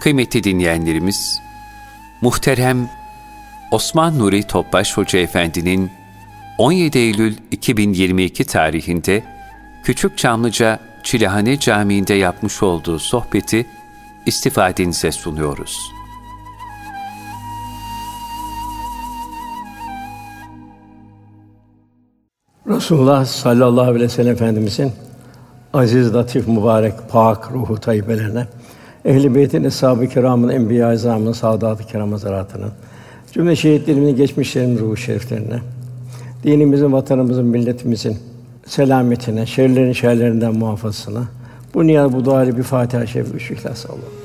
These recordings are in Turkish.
Kıymetli dinleyenlerimiz, muhterem Osman Nuri Topbaş Hoca Efendi'nin 17 Eylül 2022 tarihinde Küçük Çamlıca Çilehane Camii'nde yapmış olduğu sohbeti istifadenize sunuyoruz. Resulullah sallallahu aleyhi ve sellem Efendimizin aziz, latif, mübarek, pak ruhu tayyibelerine, Ehl-i Beyt'in, Eshab-ı Kiram'ın, Enbiya-i Azam'ın, Saadat-ı Kiram Hazretleri'nin, cümle şehitlerimizin, geçmişlerin ruhu şeriflerine, dinimizin, vatanımızın, milletimizin selametine, şerlerin şerlerinden muhafazasına, bu niyaz, bu duayla bir Fatiha-i Şerif, üç İhlas Allah'ım.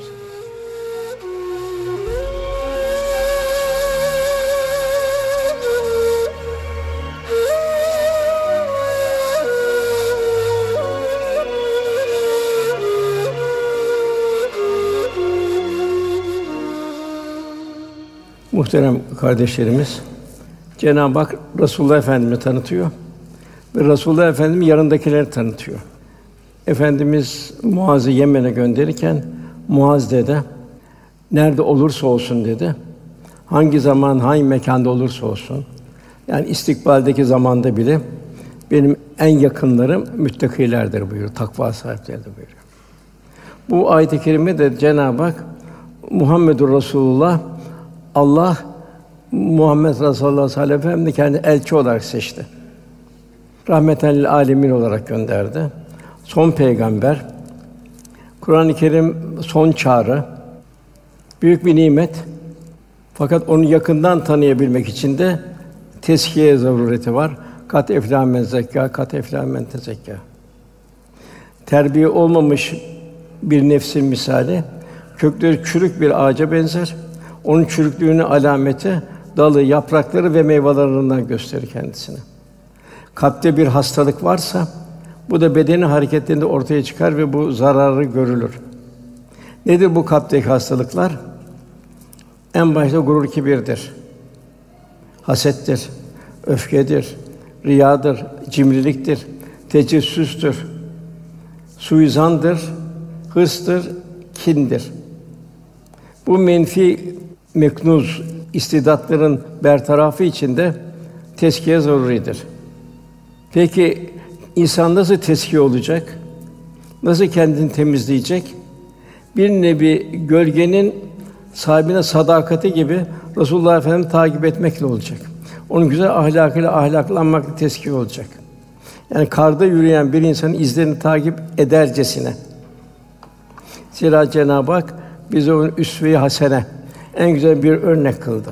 Muhterem kardeşlerimiz, Cenab-ı Hak Resulullah Efendimizi tanıtıyor ve Resulullah Efendimiz yanındakileri tanıtıyor. Efendimiz Muaz'ı Yemen'e gönderirken Muaz dedi, nerede olursa olsun dedi. Hangi zaman, hangi mekanda olursa olsun. Yani istikbaldeki zamanda bile benim en yakınlarım müttakilerdir buyuruyor. Takva sahipleridir buyuruyor. Bu ayet-i kerime de Cenab-ı Hak Muhammedur Resulullah Allah Muhammed Resulullah sallallahu aleyhi ve sellem kendi elçi olarak seçti. Rahmeten lil alemin olarak gönderdi. Son peygamber. Kur'an-ı Kerim son çağrı. Büyük bir nimet. Fakat onu yakından tanıyabilmek için de teskiye zarureti var. Kat eflâ men zekâ, kat eflâ men tezekkâ. Terbiye olmamış bir nefsin misali kökleri çürük bir ağaca benzer. Onun çürüklüğünün alameti dalı, yaprakları ve meyvelerinden gösterir kendisini. Kalpte bir hastalık varsa bu da bedenin hareketlerinde ortaya çıkar ve bu zararı görülür. Nedir bu kalpteki hastalıklar? En başta gurur kibirdir. Hasettir, öfkedir, riyadır, cimriliktir, tecessüstür, suizandır, hırstır, kindir. Bu menfi meknuz istidatların bertarafı için de teskiye zaruridir. Peki insan nasıl teskiye olacak? Nasıl kendini temizleyecek? Bir nevi gölgenin sahibine sadakati gibi Resulullah Efendimizi takip etmekle olacak. Onun güzel ahlakıyla ahlaklanmakla teskiye olacak. Yani karda yürüyen bir insanın izlerini takip edercesine. Zira Cenab-ı Hak bize onun üsve-i hasene en güzel bir örnek kıldı.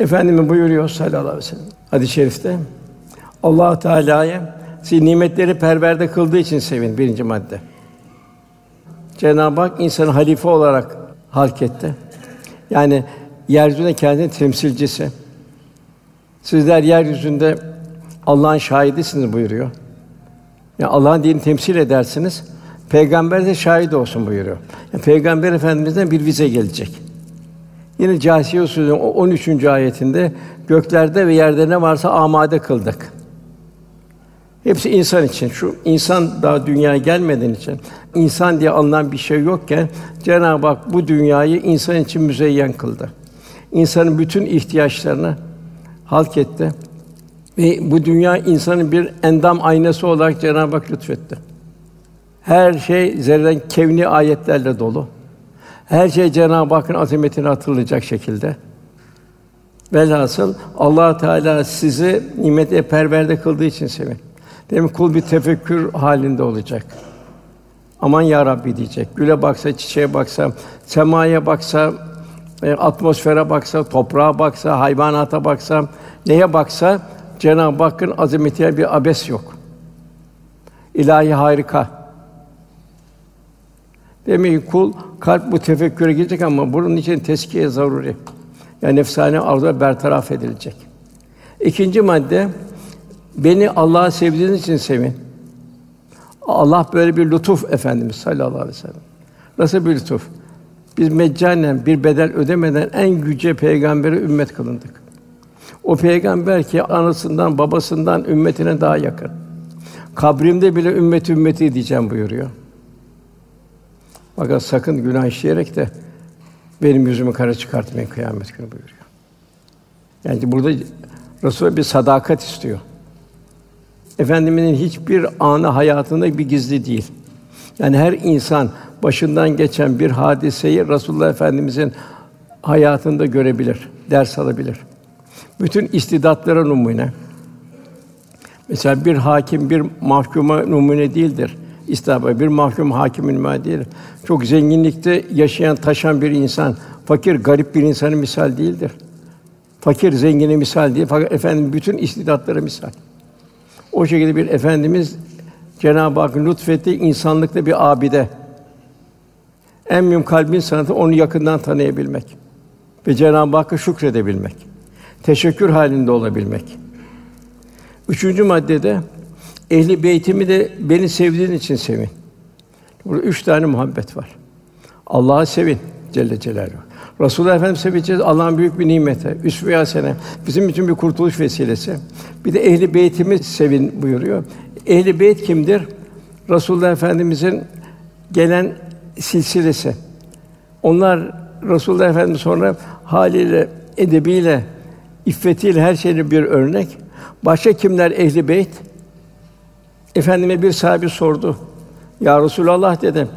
Efendimiz buyuruyor sallallahu aleyhi ve sellem hadis-i şerifte Allah Teala'ya sizi nimetleri perverde kıldığı için sevin birinci madde. Cenab-ı Hak insanı halife olarak halk etti. Yani yeryüzünde kendini temsilcisi. Sizler yeryüzünde Allah'ın şahidisiniz buyuruyor. Yani Allah'ın dinini temsil edersiniz. Peygamber de şahit olsun buyuruyor. Yani Peygamber Efendimizden bir vize gelecek. Yine Câsiye Sûresinin 13. ayetinde göklerde ve yerde ne varsa amade kıldık. Hepsi insan için. Şu insan daha dünyaya gelmeden için insan diye alınan bir şey yokken Cenab-ı Hak bu dünyayı insan için müzeyyen kıldı. İnsanın bütün ihtiyaçlarını halk etti. Ve bu dünya insanın bir endam aynası olarak Cenab-ı Hak lütfetti. Her şey zerren kevni ayetlerle dolu. Her şey Cenab-ı Hakk'ın azametini hatırlayacak şekilde. Velhasıl Allah Teala sizi nimete perverde kıldığı için sevin. Demek kul bir tefekkür halinde olacak. Aman ya Rabbi diyecek. Güle baksa, çiçeğe baksa, semaya baksa, e, atmosfere baksa, toprağa baksa, hayvanata baksa, neye baksa Cenab-ı Hakk'ın azametine bir abes yok. İlahi harika. Demek ki kul kalp bu tefekküre girecek ama bunun için teskiye zaruri. Yani nefsane arzular bertaraf edilecek. İkinci madde beni Allah'a sevdiğiniz için sevin. Allah böyle bir lütuf efendimiz sallallahu aleyhi ve sellem. Nasıl bir lütuf? Biz meccanen bir bedel ödemeden en yüce peygambere ümmet kılındık. O peygamber ki anasından, babasından, ümmetine daha yakın. Kabrimde bile ümmet ümmeti diyeceğim buyuruyor. Fakat sakın günah işleyerek de benim yüzümü kara çıkartmayın kıyamet günü buyuruyor. Yani burada Resul bir sadakat istiyor. Efendimizin hiçbir anı hayatında bir gizli değil. Yani her insan başından geçen bir hadiseyi Resulullah Efendimizin hayatında görebilir, ders alabilir. Bütün istidatlara numune. Mesela bir hakim bir mahkuma numune değildir. İstihaba bir mahkum hakimin değildir. Çok zenginlikte yaşayan, taşan bir insan, fakir, garip bir insanın misal değildir. Fakir zengine misal değil fakat efendim bütün istidatlara misal. O şekilde bir efendimiz Cenab-ı Hakk'ın lütfetti insanlıkta bir abide. En mühim kalbin sanatı onu yakından tanıyabilmek ve Cenab-ı Hakk'a şükredebilmek. Teşekkür halinde olabilmek. Üçüncü maddede ehli beytimi de beni sevdiğin için sevin. Burada üç tane muhabbet var. Allah'ı sevin Celle Celaluhu. Resulullah Efendimiz seveceğiz Allah'ın büyük bir nimeti. Üsve-i bizim için bir kurtuluş vesilesi. Bir de ehli beytimi sevin buyuruyor. Ehli beyt kimdir? Resulullah Efendimizin gelen silsilesi. Onlar Resulullah Efendimiz sonra haliyle, edebiyle, iffetiyle her şeyle bir örnek. Başka kimler ehli beyt? Efendime bir sahibi sordu. Ya Resulallah dedi.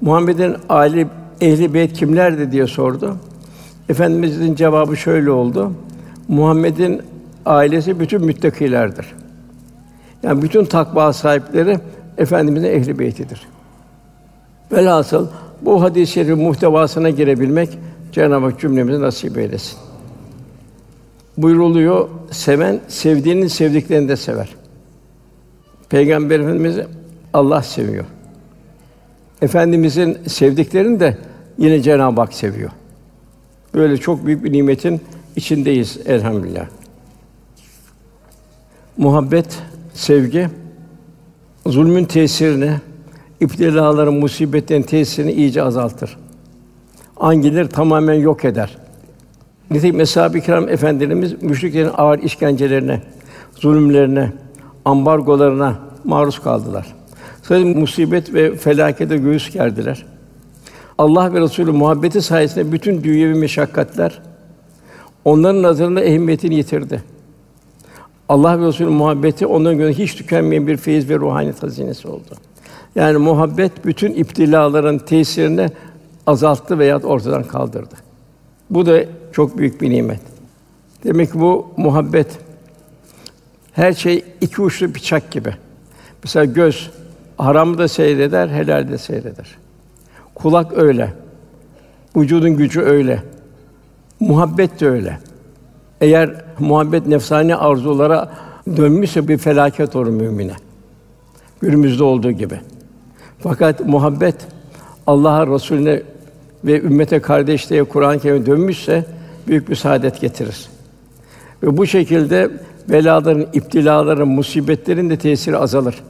Muhammed'in aile ehli beyt kimlerdi diye sordu. Efendimizin cevabı şöyle oldu. Muhammed'in ailesi bütün müttakilerdir. Yani bütün takva sahipleri efendimizin ehli beytidir. Velhasıl bu hadis-i şerif muhtevasına girebilmek Cenab-ı Hak cümlemize nasip eylesin. Buyruluyor, seven sevdiğinin sevdiklerini de sever. Peygamber Efendimiz Allah seviyor. Efendimizin sevdiklerini de yine Cenab-ı Hak seviyor. Böyle çok büyük bir nimetin içindeyiz elhamdülillah. Muhabbet, sevgi zulmün tesirini, iptilaların, musibetlerin tesirini iyice azaltır. Angileri tamamen yok eder. Nitekim Eshab-ı Kiram efendilerimiz müşriklerin ağır işkencelerine, zulümlerine, ambargolarına maruz kaldılar. Sadece musibet ve felakete göğüs gerdiler. Allah ve Resulü muhabbeti sayesinde bütün dünyevi meşakkatler onların nazarında ehemmiyetini yitirdi. Allah ve Resulü muhabbeti onların gözünde hiç tükenmeyen bir feyiz ve ruhani hazinesi oldu. Yani muhabbet bütün iptilaların tesirini azalttı veya ortadan kaldırdı. Bu da çok büyük bir nimet. Demek ki bu muhabbet her şey iki uçlu bıçak gibi. Mesela göz haramı da seyreder, helal de seyreder. Kulak öyle. Vücudun gücü öyle. Muhabbet de öyle. Eğer muhabbet nefsani arzulara dönmüşse bir felaket olur mümine. Günümüzde olduğu gibi. Fakat muhabbet Allah'a, Resulüne ve ümmete kardeşliğe Kur'an-ı Kerim'e dönmüşse büyük bir saadet getirir. Ve bu şekilde belaların, iptilaların, musibetlerin de tesiri azalır.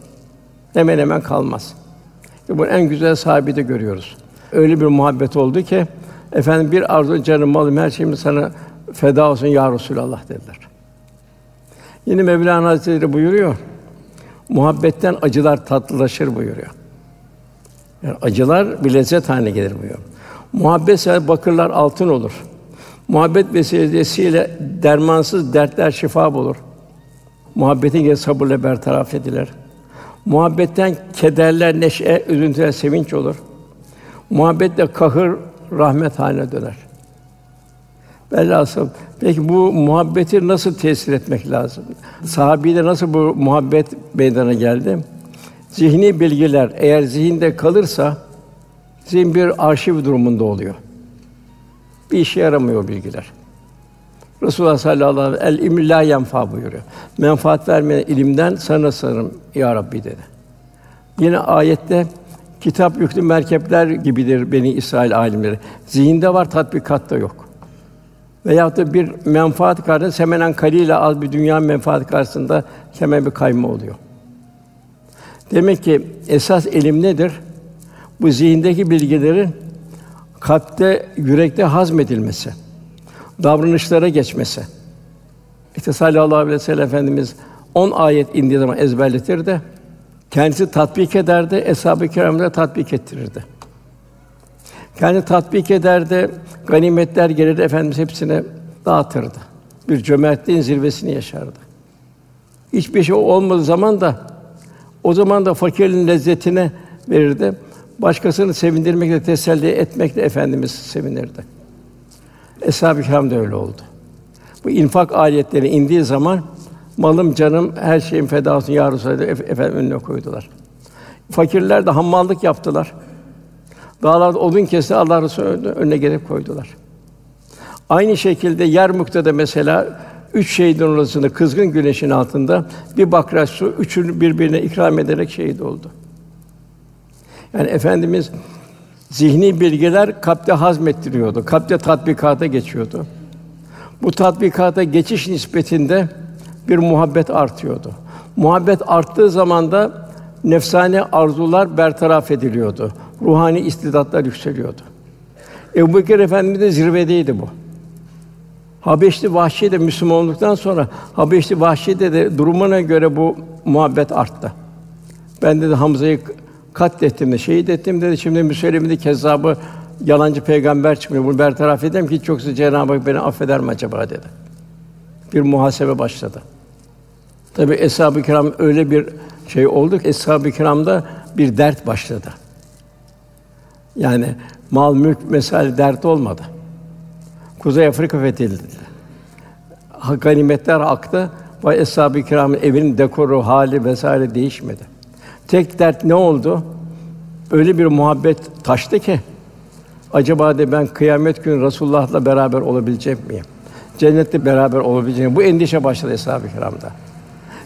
Hemen hemen kalmaz. Ve bunun en güzel sahibi de görüyoruz. Öyle bir muhabbet oldu ki efendim bir arzu canım malım her şeyimi sana feda olsun ya Resulallah dediler. Yine Mevlana Hazretleri buyuruyor. Muhabbetten acılar tatlılaşır buyuruyor. Yani acılar bir lezzet haline gelir buyuruyor. Muhabbet bakırlar altın olur. Muhabbet vesilesiyle dermansız dertler şifa bulur. Muhabbetin gel sabırla bertaraf edilir. Muhabbetten kederler neşe, üzüntüler sevinç olur. Muhabbetle kahır rahmet haline döner. Velhasıl peki bu muhabbeti nasıl tesir etmek lazım? Sahabiyle nasıl bu muhabbet meydana geldi? Zihni bilgiler eğer zihinde kalırsa zihin bir arşiv durumunda oluyor. Bir işe yaramıyor bilgiler. Resulullah sallallahu aleyhi ve sellem el ilm la yenfa buyuruyor. Menfaat vermeyen ilimden sana sığınırım ya Rabbi dedi. Yine ayette kitap yüklü merkepler gibidir beni İsrail alimleri. Zihinde var, tatbikatta yok. Veyahut da bir menfaat karşısında semenen kaliyle az bir dünya menfaat karşısında hemen bir kayma oluyor. Demek ki esas ilim nedir? Bu zihindeki bilgilerin kalpte, yürekte hazmedilmesi, davranışlara geçmesi. İşte sallallahu aleyhi ve sellem Efendimiz on ayet indiği zaman ezberletirdi. Kendisi tatbik ederdi, eshab-ı kiramda tatbik ettirirdi. Kendi tatbik ederdi, ganimetler gelirdi, Efendimiz hepsine dağıtırdı. Bir cömertliğin zirvesini yaşardı. Hiçbir şey olmadığı zaman da o zaman da fakirin lezzetine verirdi. Başkasını sevindirmekle, teselli etmekle efendimiz sevinirdi. Eshab-ı Kiram da öyle oldu. Bu infak ayetleri indiği zaman malım, canım, her şeyin feda olsun ya Resulallah efendim önüne koydular. Fakirler de hammallık yaptılar. Dağlarda odun kesti Allah Resulü önüne gelip koydular. Aynı şekilde Yermuk'ta da mesela üç şehidin arasında kızgın güneşin altında bir bakraç su üçünü birbirine ikram ederek şehit oldu. Yani efendimiz zihni bilgiler kalpte hazmettiriyordu. Kalpte tatbikata geçiyordu. Bu tatbikata geçiş nispetinde bir muhabbet artıyordu. Muhabbet arttığı zaman da nefsani arzular bertaraf ediliyordu. Ruhani istidatlar yükseliyordu. Ebu Bekir Efendimiz de zirvedeydi bu. Habeşli Vahşi de Müslüman olduktan sonra Habeşli Vahşi de, de durumuna göre bu muhabbet arttı. Ben dedi Hamza'yı katlettim de şehit ettim dedi. Şimdi Müseylem'de kezzabı yalancı peygamber çıkmıyor. Bunu bertaraf edeyim ki çoksa Cenab-ı Hak beni affeder mi acaba dedi. Bir muhasebe başladı. Tabi eshab-ı kiram öyle bir şey oldu ki eshab-ı kiramda bir dert başladı. Yani mal mülk mesele dert olmadı. Kuzey Afrika fethedildi. Ganimetler aktı ve eshab-ı kiramın evinin dekoru, hali vesaire değişmedi. Tek dert ne oldu? Öyle bir muhabbet taştı ki acaba de ben kıyamet günü Resulullah'la beraber olabilecek miyim? Cennette beraber olabileceğim. Bu endişe başladı eshab-ı kiramda.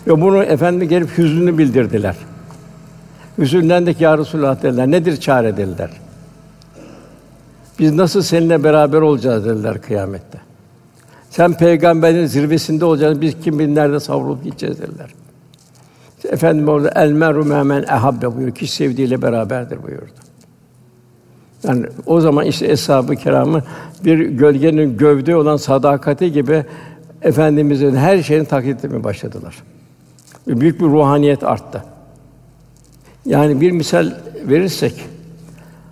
Ve bunu efendi gelip hüznünü bildirdiler. Hüzünlendik ya Resulullah dediler. Nedir çare dediler. Biz nasıl seninle beraber olacağız dediler kıyamette. Sen peygamberin zirvesinde olacaksın. Biz kim bilir nerede savrulup gideceğiz dediler. Efendim orada el meru memen ehabbe buyuruyor. Kişi sevdiğiyle beraberdir buyurdu. Yani o zaman işte eshab-ı kiramı bir gölgenin gövde olan sadakati gibi efendimizin her şeyini taklit etmeye başladılar. Büyük bir ruhaniyet arttı. Yani bir misal verirsek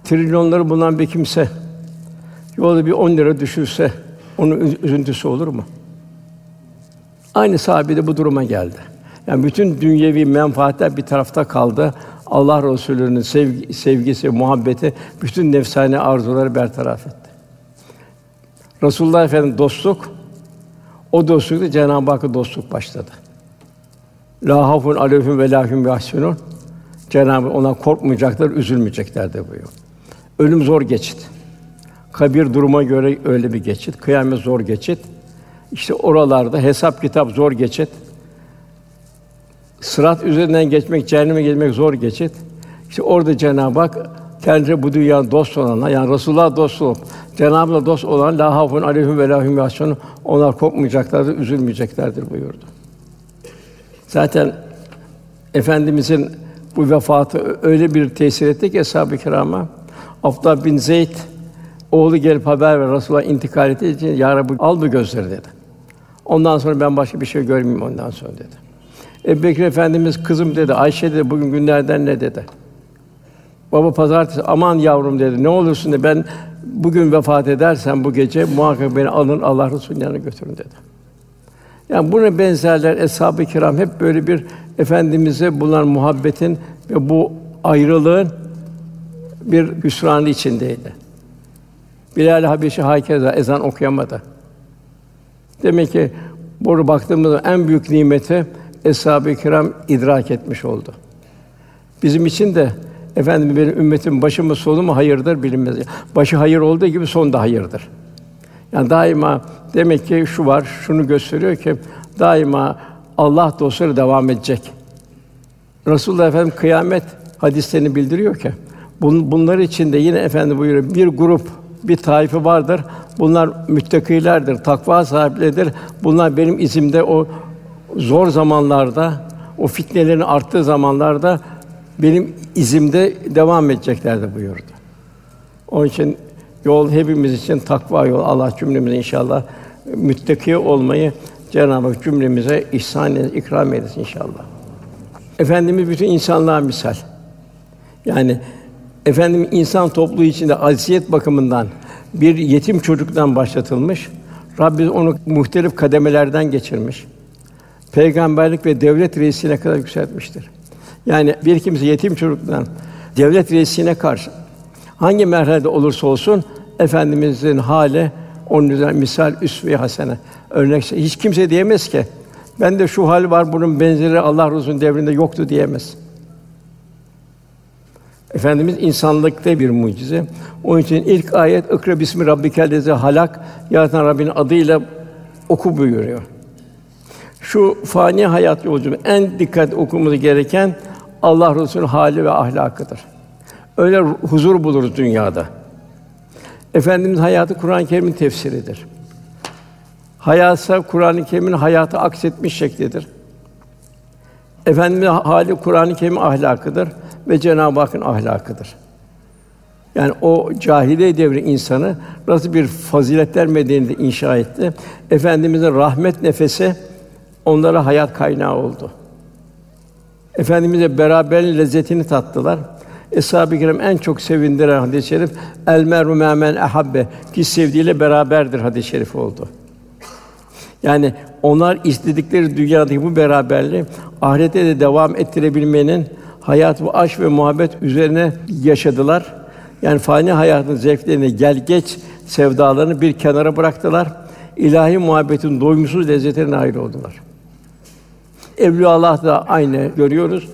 trilyonları bulunan bir kimse yolda bir 10 lira düşürse onun üzüntüsü olur mu? Aynı sahabe de bu duruma geldi. Yani bütün dünyevi menfaatler bir tarafta kaldı. Allah Resulü'nün sevgi, sevgisi, muhabbeti bütün nefsane arzuları bertaraf etti. Resulullah Efendimiz dostluk o dostlukta Cenab-ı Hakk'a dostluk başladı. La hafun aleyhim ve lahum yahsunun. Cenab-ı ona korkmayacaklar, üzülmeyecekler de buyuruyor. Ölüm zor geçit. Kabir duruma göre öyle bir geçit. Kıyamet zor geçit. İşte oralarda hesap kitap zor geçit. Sırat üzerinden geçmek, cehenneme geçmek zor geçit. İşte orada Cenab-ı Hak kendisi bu dünyanın dost olanlar, yani Resulullah dost olup Cenab-ı dost olan la hafun aleyhim ve lahum onlar korkmayacaklardır, üzülmeyeceklerdir buyurdu. Zaten efendimizin bu vefatı öyle bir tesir etti ki eshab-ı kirama Abdullah bin Zeyd oğlu gelip haber ver Resulullah intikal ettiği için ya Rabbi al bu gözleri dedi. Ondan sonra ben başka bir şey görmeyeyim ondan sonra dedi. Ebu Bekir Efendimiz kızım dedi, Ayşe dedi, bugün günlerden ne dedi? Baba pazartesi, aman yavrum dedi, ne olursun dedi, ben bugün vefat edersem bu gece muhakkak beni alın Allah Resulü'nün yanına götürün dedi. Yani buna benzerler eshab-ı kiram hep böyle bir efendimize bulunan muhabbetin ve bu ayrılığın bir hüsranı içindeydi. Bilal Habeşi hakeza ezan okuyamadı. Demek ki burada baktığımızda en büyük nimeti eshab-ı kiram idrak etmiş oldu. Bizim için de efendim benim ümmetim başı mı sonu mu hayırdır bilinmez. Başı hayır olduğu gibi son da hayırdır. Yani daima demek ki şu var, şunu gösteriyor ki daima Allah dostları devam edecek. Resulullah Efendim kıyamet hadislerini bildiriyor ki bun, bunlar içinde yine efendi buyuruyor bir grup bir taife vardır. Bunlar müttakilerdir, takva sahipleridir. Bunlar benim izimde o zor zamanlarda, o fitnelerin arttığı zamanlarda benim izimde devam edeceklerdir buyurdu. Onun için Yol hepimiz için takva yol. Allah cümlemize inşallah müttaki olmayı Cenab-ı Hak cümlemize ihsan et, ikram eylesin inşallah. Efendimiz bütün insanlığa misal. Yani efendim insan topluluğu içinde aziyet bakımından bir yetim çocuktan başlatılmış. Rabbimiz onu muhtelif kademelerden geçirmiş. Peygamberlik ve devlet reisine kadar yükseltmiştir. Yani bir kimse yetim çocuktan devlet reisine karşı hangi merhalede olursa olsun efendimizin hali onun üzerine misal üsve-i hasene örnek hiç kimse diyemez ki ben de şu hal var bunun benzeri Allah Resulü'nün devrinde yoktu diyemez. Efendimiz insanlıkta bir mucize. Onun için ilk ayet "Ikra bismi rabbikellezi halak" yaratan Rabbinin adıyla oku buyuruyor. Şu fani hayat yolculuğu en dikkat okumamız gereken Allah Resulü'nün hali ve ahlakıdır. Öyle huzur buluruz dünyada. Efendimiz hayatı Kur'an-ı Kerim'in tefsiridir. Hayatsa Kur'an-ı Kerim'in hayatı aksetmiş şeklidir. Efendimiz hali Kur'an-ı Kerim ahlakıdır ve Cenab-ı Hakk'ın ahlakıdır. Yani o cahiliye devri insanı nasıl bir faziletler medeniyeti inşa etti. Efendimizin rahmet nefesi onlara hayat kaynağı oldu. Efendimizle beraber lezzetini tattılar. Eshab-ı Kiram en çok sevindiren hadis-i şerif el meru men ahabbe ki sevdiğiyle beraberdir hadis-i şerif oldu. Yani onlar istedikleri dünyadaki bu beraberliği ahirete de devam ettirebilmenin hayat bu aşk ve muhabbet üzerine yaşadılar. Yani fani hayatın zevklerini, gel geç sevdalarını bir kenara bıraktılar. İlahi muhabbetin doyumsuz lezzetine nail oldular. Evliya Allah da aynı görüyoruz.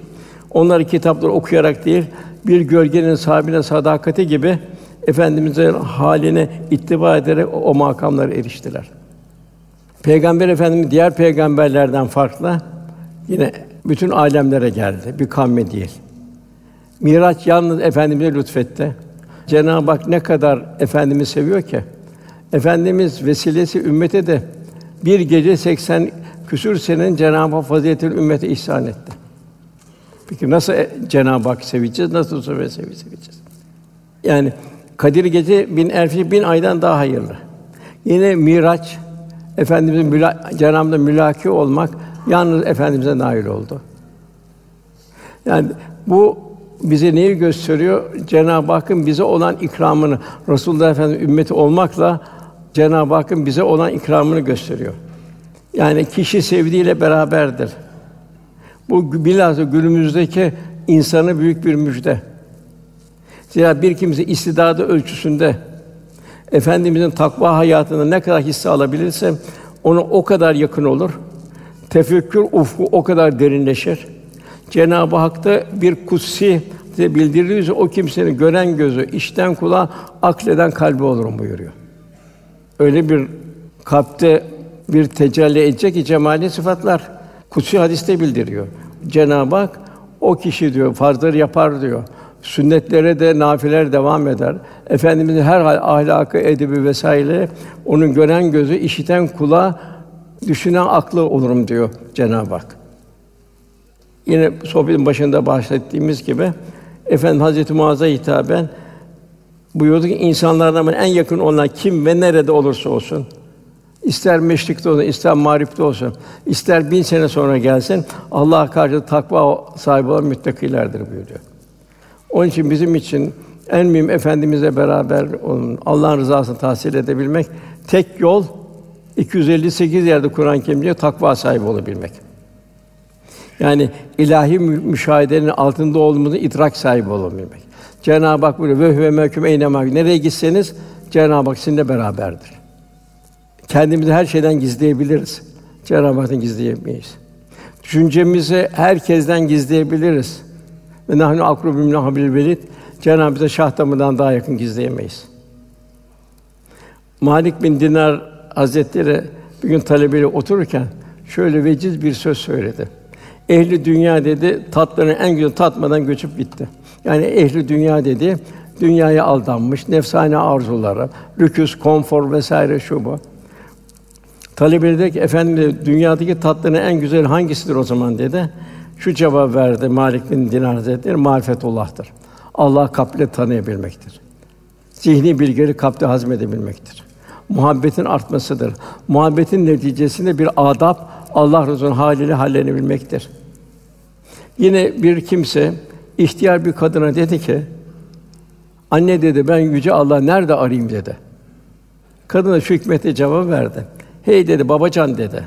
Onları kitapları okuyarak değil, bir gölgenin sahibine sadakati gibi efendimizin haline ittiba ederek o, makamlara eriştiler. Peygamber Efendimiz diğer peygamberlerden farklı yine bütün alemlere geldi. Bir kavme değil. Miraç yalnız efendimize lütfetti. Cenab-ı Hak ne kadar efendimizi seviyor ki efendimiz vesilesi ümmete de bir gece 80 küsür senin Cenab-ı Hak faziletini ümmete ihsan etti. Peki nasıl e, Cenab-ı Hak seveceğiz? Nasıl sevi seveceğiz? Yani Kadir Gece bin elfi bin aydan daha hayırlı. Yine Miraç Efendimizin müla, Cenab-ı mülaki olmak yalnız efendimize nail oldu. Yani bu bize neyi gösteriyor? Cenab-ı Hakk'ın bize olan ikramını, Resulullah Efendimiz ümmeti olmakla Cenab-ı Hakk'ın bize olan ikramını gösteriyor. Yani kişi sevdiğiyle beraberdir. Bu bilhassa günümüzdeki insanı büyük bir müjde. Zira bir kimse istidadı ölçüsünde efendimizin takva hayatında ne kadar hisse alabilirse ona o kadar yakın olur. Tefekkür ufku o kadar derinleşir. Cenab-ı Hak'ta bir kutsi bildirdiği o kimsenin gören gözü, işten kulağa, akleden kalbi olurum buyuruyor. Öyle bir kalpte bir tecelli edecek ki cemali sıfatlar kutsi hadiste bildiriyor. Cenab-ı Hak o kişi diyor farzları yapar diyor. Sünnetlere de nafiler devam eder. Efendimizin her hal ahlakı, edebi vesaire onun gören gözü, işiten kulağı, düşünen aklı olurum diyor Cenab-ı Hak. Yine sohbetin başında bahsettiğimiz gibi Efendim Hazreti Muaz'a hitaben buyurdu ki insanlardan en yakın olan kim ve nerede olursa olsun ister meşrikte olsun, ister mağripte olsun, ister bin sene sonra gelsin, Allah karşı takva sahibi olan müttakilerdir buyuruyor. Onun için bizim için en mühim efendimizle beraber olun, Allah'ın rızasını tahsil edebilmek tek yol 258 yerde Kur'an-ı Kerim'de takva sahibi olabilmek. Yani ilahi müşahedenin altında olduğumuzu idrak sahibi olabilmek. Cenab-ı Hak buyuruyor ve huve meküm eynema nereye gitseniz Cenab-ı Hak sizinle beraberdir. Kendimizi her şeyden gizleyebiliriz. Cenab-ı Hak'tan gizleyemeyiz. Düşüncemizi herkesten gizleyebiliriz. Ve nahnu akrubu min habil velid. Cenab-ı bize şah damından daha yakın gizleyemeyiz. Malik bin Dinar Hazretleri bir gün talebeyle otururken şöyle veciz bir söz söyledi. Ehli dünya dedi, tatlarını en güzel tatmadan göçüp gitti. Yani ehli dünya dedi, dünyaya aldanmış, nefsane arzulara, lüküs, konfor vesaire şu bu. Talebeleri dedi ki, efendim dünyadaki tatların en güzel hangisidir o zaman dedi. Şu cevap verdi Malik bin Dinar Hazretleri, marifetullah'tır. Allah kalple tanıyabilmektir. Zihni bilgileri kalpte hazmedebilmektir. Muhabbetin artmasıdır. Muhabbetin neticesinde bir adab Allah Resulü'nün haliyle hallenebilmektir. Yine bir kimse ihtiyar bir kadına dedi ki: Anne dedi ben yüce Allah nerede arayayım dedi. Kadın da şu hikmete cevap verdi. Hey dedi babacan dedi.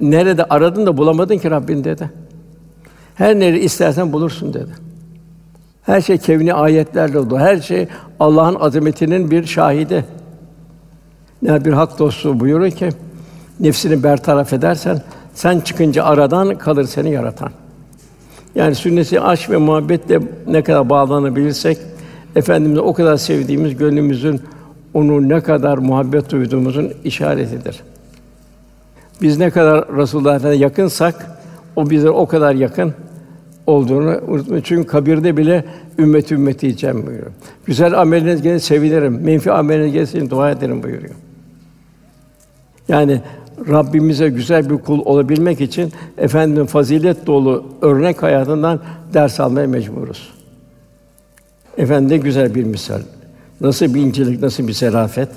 Nerede aradın da bulamadın ki Rabbin dedi. Her neri istersen bulursun dedi. Her şey kevni ayetlerle dolu. Her şey Allah'ın azametinin bir şahidi. Ne bir hak dostu buyuruyor ki nefsini bertaraf edersen sen çıkınca aradan kalır seni yaratan. Yani sünneti aşk ve muhabbetle ne kadar bağlanabilirsek efendimizi o kadar sevdiğimiz gönlümüzün onu ne kadar muhabbet duyduğumuzun işaretidir. Biz ne kadar Resulullah'a yakınsak o bize o kadar yakın olduğunu unutmayın. Çünkü kabirde bile ümmet ümmeti diyeceğim buyuruyor. Güzel ameliniz gelin sevinirim. Menfi ameliniz gelsin dua ederim buyuruyor. Yani Rabbimize güzel bir kul olabilmek için efendim fazilet dolu örnek hayatından ders almaya mecburuz. Efendim ne güzel bir misal. Nasıl bir incelik, nasıl bir serafet.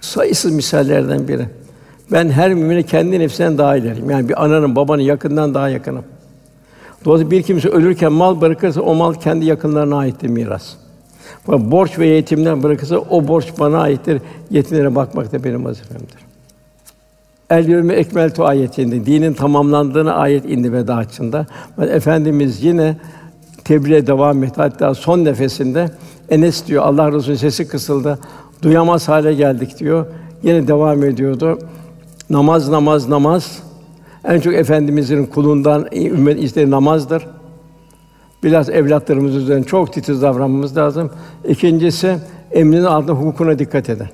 Sayısız misallerden biri. Ben her mümine kendi nefsinden daha ilerim. Yani bir ananın, babanın yakından daha yakınım. Dolayısıyla bir kimse ölürken mal bırakırsa o mal kendi yakınlarına aittir miras. Borç ve yetimden bırakırsa o borç bana aittir. Yetimlere bakmak da benim vazifemdir. El yevme ekmeltu ayetinde dinin tamamlandığını ayet indi veda açında. Efendimiz yine tebliğe devam etti. Hatta son nefesinde Enes diyor Allah Resulü sesi kısıldı. Duyamaz hale geldik diyor. Yine devam ediyordu. Namaz namaz namaz. En çok efendimizin kulundan ümmet istediği namazdır. Biraz evlatlarımız üzerine çok titiz davranmamız lazım. İkincisi emrinin altında hukukuna dikkat eden.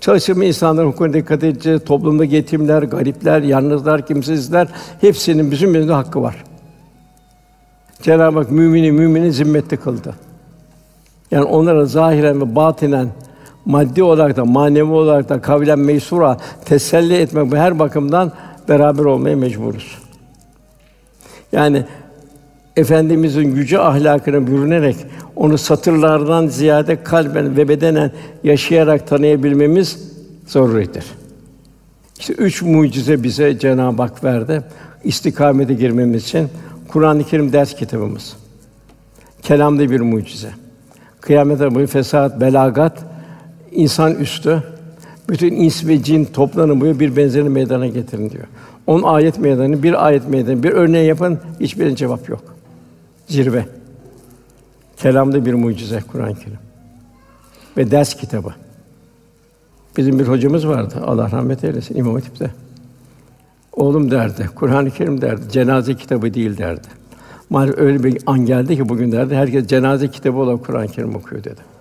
Çalışma insanların hukukuna dikkat edeceğiz. Toplumda yetimler, garipler, yalnızlar, kimsizler hepsinin bizim üzerinde hakkı var. Cenab-ı Hak mümini mümini zimmetli kıldı. Yani onlara zahiren ve batinen maddi olarak da manevi olarak da kavlen meysura teselli etmek bu her bakımdan beraber olmaya mecburuz. Yani Efendimizin yüce ahlakına bürünerek onu satırlardan ziyade kalben ve bedenen yaşayarak tanıyabilmemiz zoruridir. İşte üç mucize bize Cenab-ı Hak verdi. İstikamete girmemiz için Kur'an-ı Kerim ders kitabımız. Kelamda bir mucize. Kıyamete boyu fesat, belagat, insan üstü, bütün ins ve cin toplanın boyu bir benzerini meydana getirin diyor. On ayet meydanı, bir ayet meydanı, bir örneği yapın, hiçbirinin cevap yok. Zirve. Kelamda bir mucize Kur'an-ı Kerim. Ve ders kitabı. Bizim bir hocamız vardı. Allah rahmet eylesin İmam Hatip'te. Oğlum derdi, Kur'an-ı Kerim derdi, cenaze kitabı değil derdi. Maalesef öyle bir an geldi ki bugün derdi, herkes cenaze kitabı olan Kur'an-ı Kerim okuyor dedi.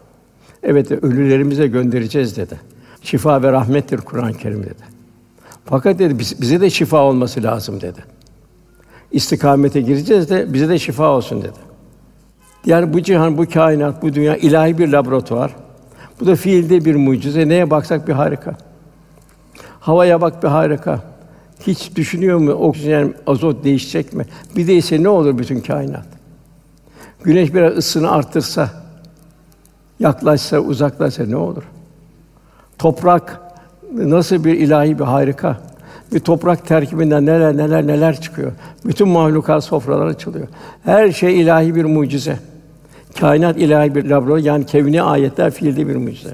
Evet, ölülerimize göndereceğiz dedi. Şifa ve rahmettir Kur'an-ı Kerim dedi. Fakat dedi bize de şifa olması lazım dedi. İstikamete gireceğiz de bize de şifa olsun dedi. Yani bu cihan, bu kainat, bu dünya ilahi bir laboratuvar. Bu da fiilde bir mucize. Neye baksak bir harika. Havaya bak bir harika. Hiç düşünüyor mu oksijen, azot değişecek mi? Bir değilse ne olur bütün kainat? Güneş biraz ısını artırsa, yaklaşsa, uzaklaşsa ne olur? Toprak nasıl bir ilahi bir harika. Bir toprak terkibinden neler neler neler çıkıyor. Bütün mahlukat sofralar açılıyor. Her şey ilahi bir mucize. Kainat ilahi bir laboratuvar yani kevni ayetler fiilde bir mucize.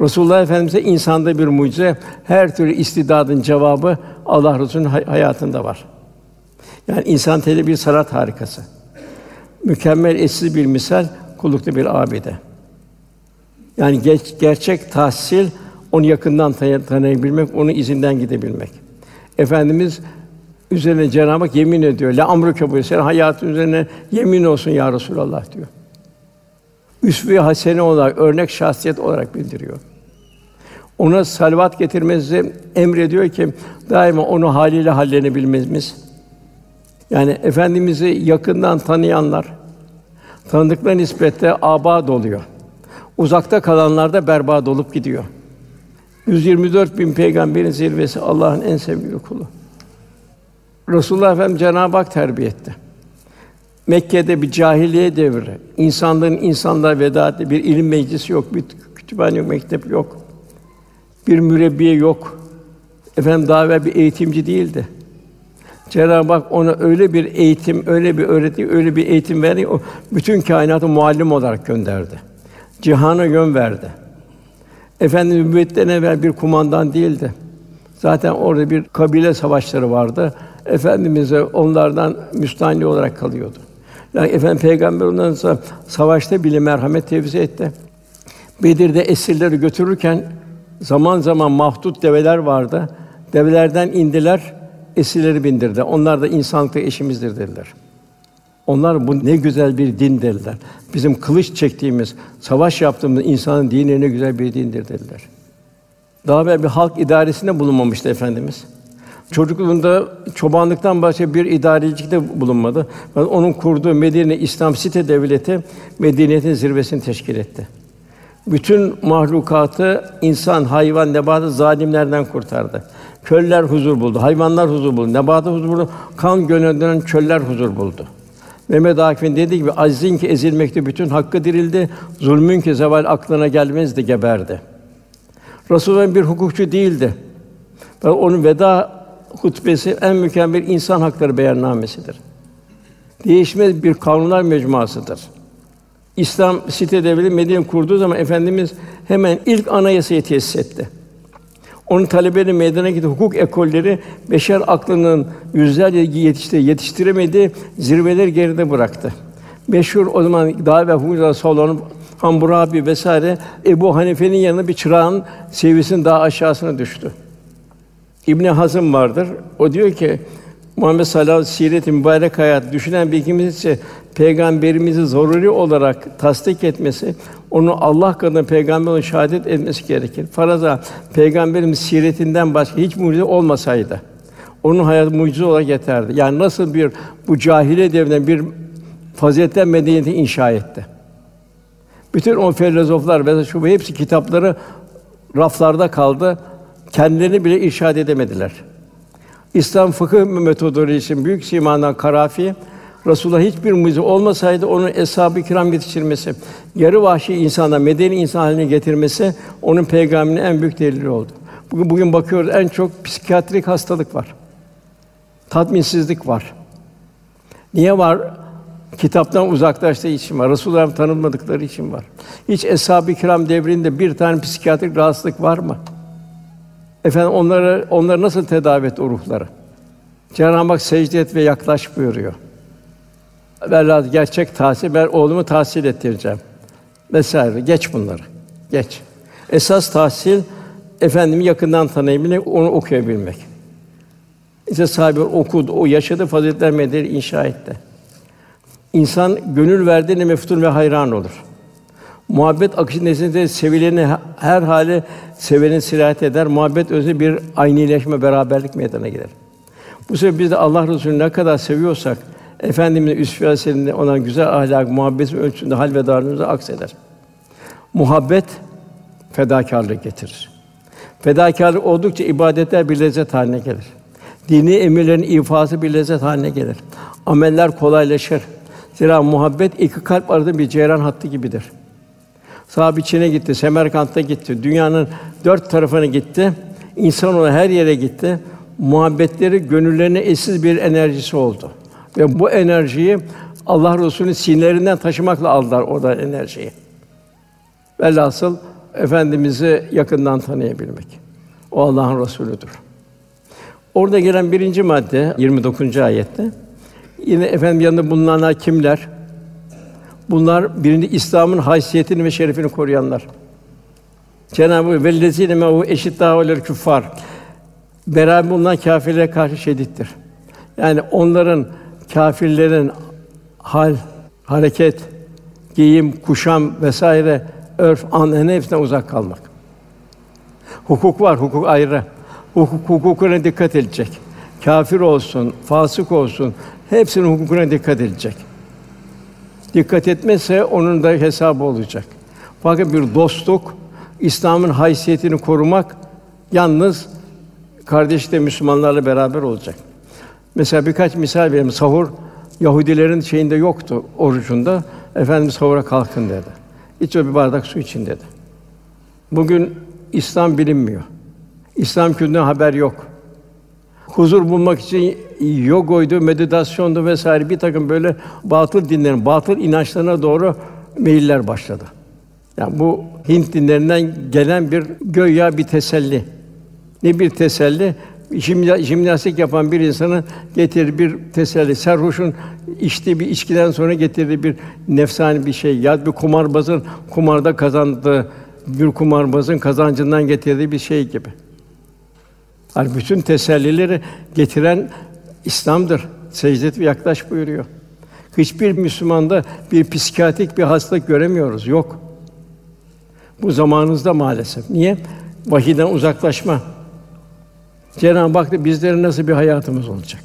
Resulullah Efendimize insanda bir mucize, her türlü istidadın cevabı Allah Resulü'nün hayatında var. Yani insan teli bir sanat harikası. Mükemmel eşsiz bir misal, kullukta bir abide. Yani geç, gerçek tahsil onu yakından tanıyabilmek, onun izinden gidebilmek. Efendimiz üzerine Cenab-ı Hak yemin ediyor. La amruke buyuruyor. Sen hayatın üzerine yemin olsun ya Resulallah diyor. Üsve-i hasene olarak, örnek şahsiyet olarak bildiriyor. Ona salvat getirmenizi emrediyor ki daima onu haliyle hallenebilmemiz. Yani efendimizi yakından tanıyanlar tanıdıkları nispette abad oluyor. Uzakta kalanlar da berbat olup gidiyor. 124 bin peygamberin zirvesi Allah'ın en sevgili kulu. Resulullah Efendimiz Cenab-ı Hak terbiye etti. Mekke'de bir cahiliye devri. İnsanların insanlığa veda etti. Bir ilim meclisi yok, bir kütüphane yok, mektep yok. Bir mürebbiye yok. Efendim daha evvel bir eğitimci değildi. Cenab-ı Hak ona öyle bir eğitim, öyle bir öğreti, öyle bir eğitim verdi. O bütün kainatı muallim olarak gönderdi. Cihana yön verdi. Efendimiz nübüvvetten evvel bir kumandan değildi. Zaten orada bir kabile savaşları vardı. Efendimiz de onlardan müstahni olarak kalıyordu. Yani efendim peygamber ondan sonra savaşta bile merhamet tevzi etti. Bedir'de esirleri götürürken zaman zaman mahdut develer vardı. Develerden indiler, esirleri bindirdi. Onlar da insanlıkta eşimizdir dediler. Onlar bu ne güzel bir din dediler. Bizim kılıç çektiğimiz, savaş yaptığımız insanın dini ne güzel bir dindir dediler. Daha evvel bir halk idaresinde bulunmamıştı efendimiz. Çocukluğunda çobanlıktan başka bir idarecilikte bulunmadı. Onun kurduğu Medine İslam site devleti medeniyetin zirvesini teşkil etti. Bütün mahlukatı insan, hayvan, nebatı zalimlerden kurtardı. Köller huzur buldu, hayvanlar huzur buldu, nebatı huzur buldu, kan gönüllenen çöller huzur buldu. Mehmet Akif'in dediği gibi azizin ki ezilmekte bütün hakkı dirildi, zulmün ki zeval aklına gelmezdi geberdi. Resulullah bir hukukçu değildi. Ve onun veda hutbesi en mükemmel insan hakları beyannamesidir. Değişmez bir kanunlar mecmuasıdır. İslam site devleti Medine kurduğu zaman efendimiz hemen ilk anayasayı tesis etti. Onun talebeleri meydana gitti. Hukuk ekolleri beşer aklının yüzlerce yetişti, yetiştiremedi, zirveleri geride bıraktı. Meşhur o zaman daha ve hukukçular salonu Hammurabi vesaire Ebu Hanife'nin yanına bir çırağın seviyesinin daha aşağısına düştü. İbn Hazım vardır. O diyor ki Muhammed sallallahu aleyhi ve siret mübarek hayat düşünen bir kimse ise peygamberimizi zoruri olarak tasdik etmesi, onu Allah katında peygamber olarak şahadet etmesi gerekir. Faraza peygamberimiz siretinden başka hiç mucize olmasaydı onun hayatı mucize olarak yeterdi. Yani nasıl bir bu cahiliye devrinden bir faziletten medeniyeti inşa etti. Bütün o filozoflar ve şu hepsi kitapları raflarda kaldı. Kendilerini bile irşad edemediler. İslam fıkıh metodolojisinin büyük simandan Karafi Resulullah hiçbir mucize olmasaydı onun eshab-ı kiram yetiştirmesi, yarı vahşi insana medeni insan haline getirmesi onun peygamberinin en büyük delili oldu. Bugün bugün bakıyoruz en çok psikiyatrik hastalık var. Tatminsizlik var. Niye var? Kitaptan uzaklaştığı için var. Resulullah tanınmadıkları için var. Hiç eshab-ı kiram devrinde bir tane psikiyatrik rahatsızlık var mı? Efendim onları onları nasıl tedavi etti o ruhları? Cenab-ı Hak secde et ve yaklaş buyuruyor. Velhâsıl gerçek tahsil, ben oğlumu tahsil ettireceğim. Vesaire. Geç bunları. Geç. Esas tahsil efendimi yakından tanıyabilmek, onu okuyabilmek. İşte sahibi okudu, o yaşadı, faziletler medeni inşa etti. İnsan gönül verdiğine meftun ve hayran olur. Muhabbet akışı nezdinde sevileni her hale seveni sirayet eder. Muhabbet özü bir aynileşme, beraberlik meydana gelir. Bu sebeple biz de Allah Resulü'nü ne kadar seviyorsak Efendimiz'in üsve eserinde olan güzel ahlak, muhabbet ölçüsünde hal ve davranışımıza akseder. Muhabbet fedakarlık getirir. Fedakarlık oldukça ibadetler bir lezzet haline gelir. Dini emirlerin ifası bir lezzet haline gelir. Ameller kolaylaşır. Zira muhabbet iki kalp arasında bir ceyran hattı gibidir. Sahabe Çin'e gitti, Semerkant'a gitti, dünyanın dört tarafına gitti. İnsanoğlu her yere gitti. Muhabbetleri gönüllerine eşsiz bir enerjisi oldu. Ve bu enerjiyi Allah Resulü'nün sinirlerinden taşımakla aldılar orada enerjiyi. Velhasıl efendimizi yakından tanıyabilmek. O Allah'ın Resulüdür. Orada gelen birinci madde 29. ayette yine efendim yanında bulunanlar kimler? Bunlar birinci İslam'ın haysiyetini ve şerefini koruyanlar. Cenab-ı vellezîne mehu eşittâ'u küffâr. Beraber bulunan kâfirlere karşı şedittir. Yani onların kâfirlerin hal, hareket, giyim, kuşam vesaire örf, an hepsinden uzak kalmak. Hukuk var, hukuk ayrı. Hukuk hukukuna dikkat edecek. Kafir olsun, fasık olsun, hepsinin hukukuna dikkat edecek. Dikkat etmezse onun da hesabı olacak. Fakat bir dostluk, İslam'ın haysiyetini korumak yalnız kardeşle Müslümanlarla beraber olacak. Mesela birkaç misal vereyim. Sahur Yahudilerin şeyinde yoktu orucunda. Efendimiz sahura kalkın dedi. İç bir bardak su için dedi. Bugün İslam bilinmiyor. İslam kültüründen haber yok. Huzur bulmak için yogoydu, meditasyondu vesaire bir takım böyle batıl dinlerin, batıl inançlarına doğru meyiller başladı. Yani bu Hint dinlerinden gelen bir göya bir teselli. Ne bir teselli? Jimnastik yapan bir insanın getirir bir teselli. Serhoşun içtiği bir içkiden sonra getirdiği bir nefsani bir şey. Ya bir kumarbazın kumarda kazandığı bir kumarbazın kazancından getirdiği bir şey gibi. Yani bütün tesellileri getiren İslam'dır. Secdet ve yaklaş buyuruyor. Hiçbir Müslümanda bir psikiyatrik bir hastalık göremiyoruz. Yok. Bu zamanınızda maalesef. Niye? Vahiden uzaklaşma. Cenab-ı Hak da bizlerin nasıl bir hayatımız olacak?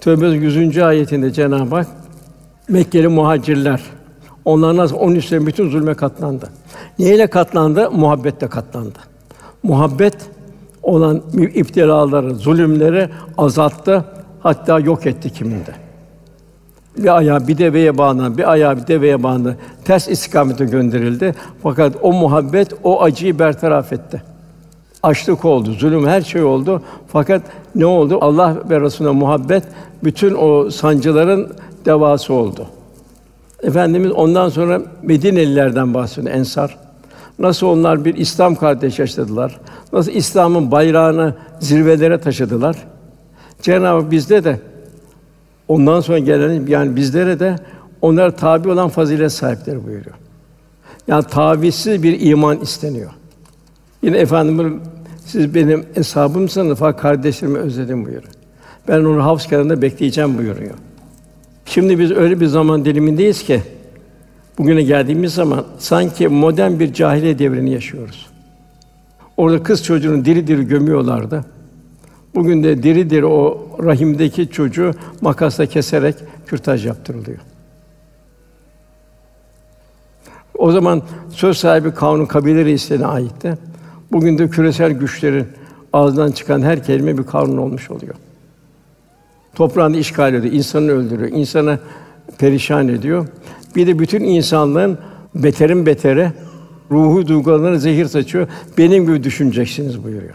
Tövbe 100. ayetinde Cenab-ı Hak Mekkeli muhacirler onlar nasıl onun üstüne bütün zulme katlandı. Neyle katlandı? Muhabbetle katlandı. Muhabbet olan iptilaları, zulümleri azalttı, hatta yok etti kiminde. Bir ayağı bir deveye bağlandı, bir ayağı bir deveye bağlandı. Ters istikamete gönderildi. Fakat o muhabbet o acıyı bertaraf etti. Açlık oldu, zulüm her şey oldu. Fakat ne oldu? Allah ve Resulüne muhabbet bütün o sancıların devası oldu. Efendimiz ondan sonra Medinelilerden bahsediyor, ensar. Nasıl onlar bir İslam kardeş yaşadılar. Nasıl İslam'ın bayrağını zirvelere taşıdılar. Cenab-ı bizde de ondan sonra gelen yani bizlere de onlar tabi olan fazilet sahipleri buyuruyor. Yani tavizsiz bir iman isteniyor. Yine efendimiz siz benim hesabımsınız fakat kardeşlerimi özledim buyuruyor. Ben onu havz kenarında bekleyeceğim buyuruyor. Şimdi biz öyle bir zaman dilimindeyiz ki bugüne geldiğimiz zaman sanki modern bir cahiliye devrini yaşıyoruz. Orada kız çocuğunu diri diri gömüyorlardı. Bugün de diri diri o rahimdeki çocuğu makasla keserek kürtaj yaptırılıyor. O zaman söz sahibi kanun kabile reislerine aitti. Bugün de küresel güçlerin ağzından çıkan her kelime bir kanun olmuş oluyor. Toprağını işgal ediyor, insanı öldürüyor, insana perişan ediyor. Bir de bütün insanlığın beterin betere ruhu duygularına zehir saçıyor. Benim gibi düşüneceksiniz buyuruyor.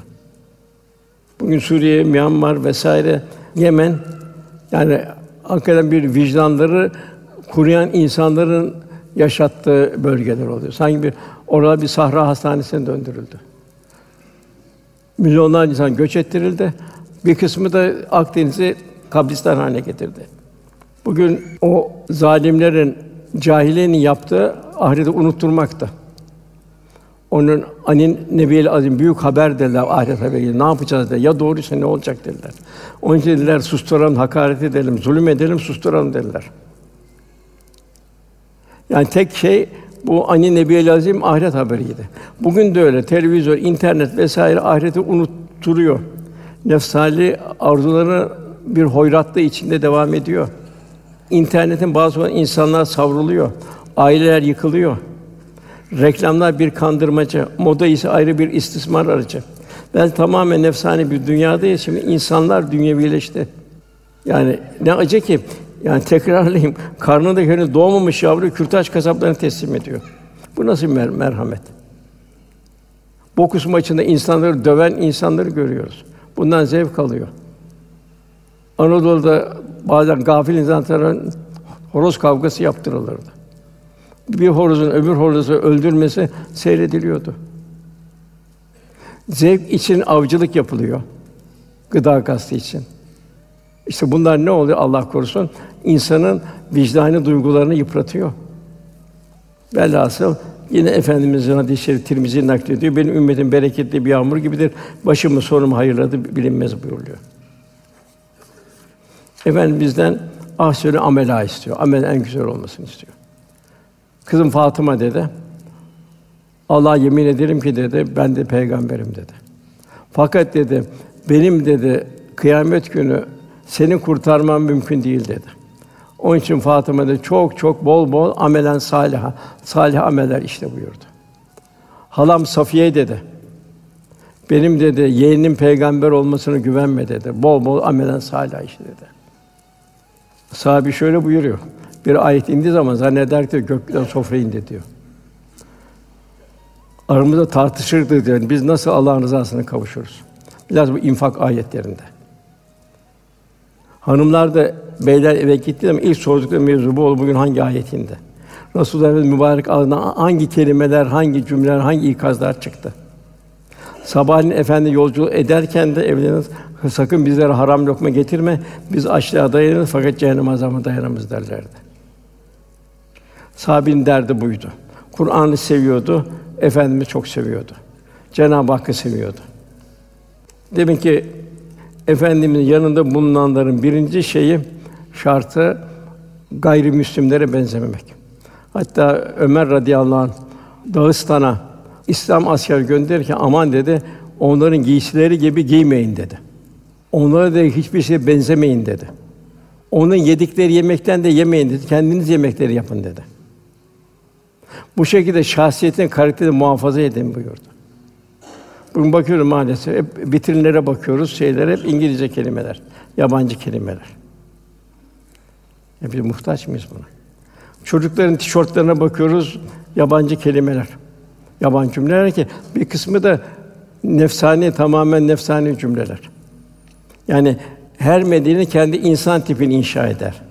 Bugün Suriye, Myanmar vesaire, Yemen yani hakikaten bir vicdanları kuruyan insanların yaşattığı bölgeler oluyor. Sanki bir orada bir sahra hastanesine döndürüldü. Milyonlarca insan göç ettirildi. Bir kısmı da Akdeniz'i kabristan haline getirdi. Bugün o zalimlerin cahiliyenin yaptığı ahireti unutturmakta. Onun anin nebiyel azim büyük haber dediler ahiret haberi. Ne yapacağız dediler. Ya doğruysa ne olacak dediler. Onun için dediler susturalım, hakaret edelim, zulüm edelim, susturalım dediler. Yani tek şey bu ani nebiyel azim ahiret haberiydi. Bugün de öyle. Televizyon, internet vesaire ahireti unutturuyor. Nefsali arzuları bir hoyratlığı içinde devam ediyor. İnternetin bazı insanlar savruluyor. Aileler yıkılıyor. Reklamlar bir kandırmacı, moda ise ayrı bir istismar aracı. Ben tamamen nefsani bir dünyadayız. Şimdi insanlar dünyevileşti. Yani ne acı ki yani tekrarlayayım. Karnında henüz doğmamış yavru kürtaj kasaplarına teslim ediyor. Bu nasıl mer- merhamet? Boks maçında insanları döven insanları görüyoruz. Bundan zevk alıyor. Anadolu'da bazen gafil insanların horoz kavgası yaptırılırdı. Bir horozun öbür horozu öldürmesi seyrediliyordu. Zevk için avcılık yapılıyor. Gıda kastı için. İşte bunlar ne oluyor Allah korusun? İnsanın vicdani duygularını yıpratıyor. Velhasıl yine efendimizin hadis-i şerif Tirmizi naklediyor. Benim ümmetim bereketli bir yağmur gibidir. Başımı sonumu hayırladı bilinmez buyuruyor. Efendim bizden ah söyle amela istiyor. Amel en güzel olmasını istiyor. Kızım Fatıma dedi. Allah yemin ederim ki dedi ben de peygamberim dedi. Fakat dedi benim dedi kıyamet günü seni kurtarmam mümkün değil dedi. Onun için Fatıma da çok çok bol bol amelen salih, salih ameller işte buyurdu. Halam Safiye dedi. Benim dedi yeğenim peygamber olmasını güvenme dedi. Bol bol amelen salih işte dedi. Sahabi şöyle buyuruyor. Bir ayet indiği zaman zanneder ki gökten sofra indi diyor. Aramızda tartışırdı diyor. Biz nasıl Allah'ın rızasına kavuşuruz? Biraz bu infak ayetlerinde. Hanımlar da beyler eve gitti ama ilk sordukları mevzu bu oldu bugün hangi ayetinde? Resulullah Efendimiz mübarek ağzından hangi kelimeler, hangi cümleler, hangi ikazlar çıktı. Sabahleyin efendi yolculuk ederken de evleriniz sakın bizlere haram lokma getirme. Biz açlığa dayanırız fakat cehennem azabına dayanamaz derlerdi. Sahabenin derdi buydu. Kur'an'ı seviyordu, efendimiz çok seviyordu. Cenab-ı Hakk'ı seviyordu. Demek ki efendimizin yanında bulunanların birinci şeyi şartı gayrimüslimlere benzememek. Hatta Ömer radıyallahu anh Dağıstan'a İslam asker gönderirken aman dedi onların giysileri gibi giymeyin dedi. Onlara da hiçbir şeye benzemeyin dedi. Onun yedikleri yemekten de yemeyin dedi. Kendiniz yemekleri yapın dedi. Bu şekilde şahsiyetin karakterini muhafaza edin buyurdu. Bugün bakıyorum maalesef hep vitrinlere bakıyoruz, şeyler hep İngilizce kelimeler, yabancı kelimeler. Ya biz muhtaç mıyız buna? Çocukların tişörtlerine bakıyoruz, yabancı kelimeler, yabancı cümleler ki bir kısmı da nefsani, tamamen nefsani cümleler. Yani her medeni kendi insan tipini inşa eder.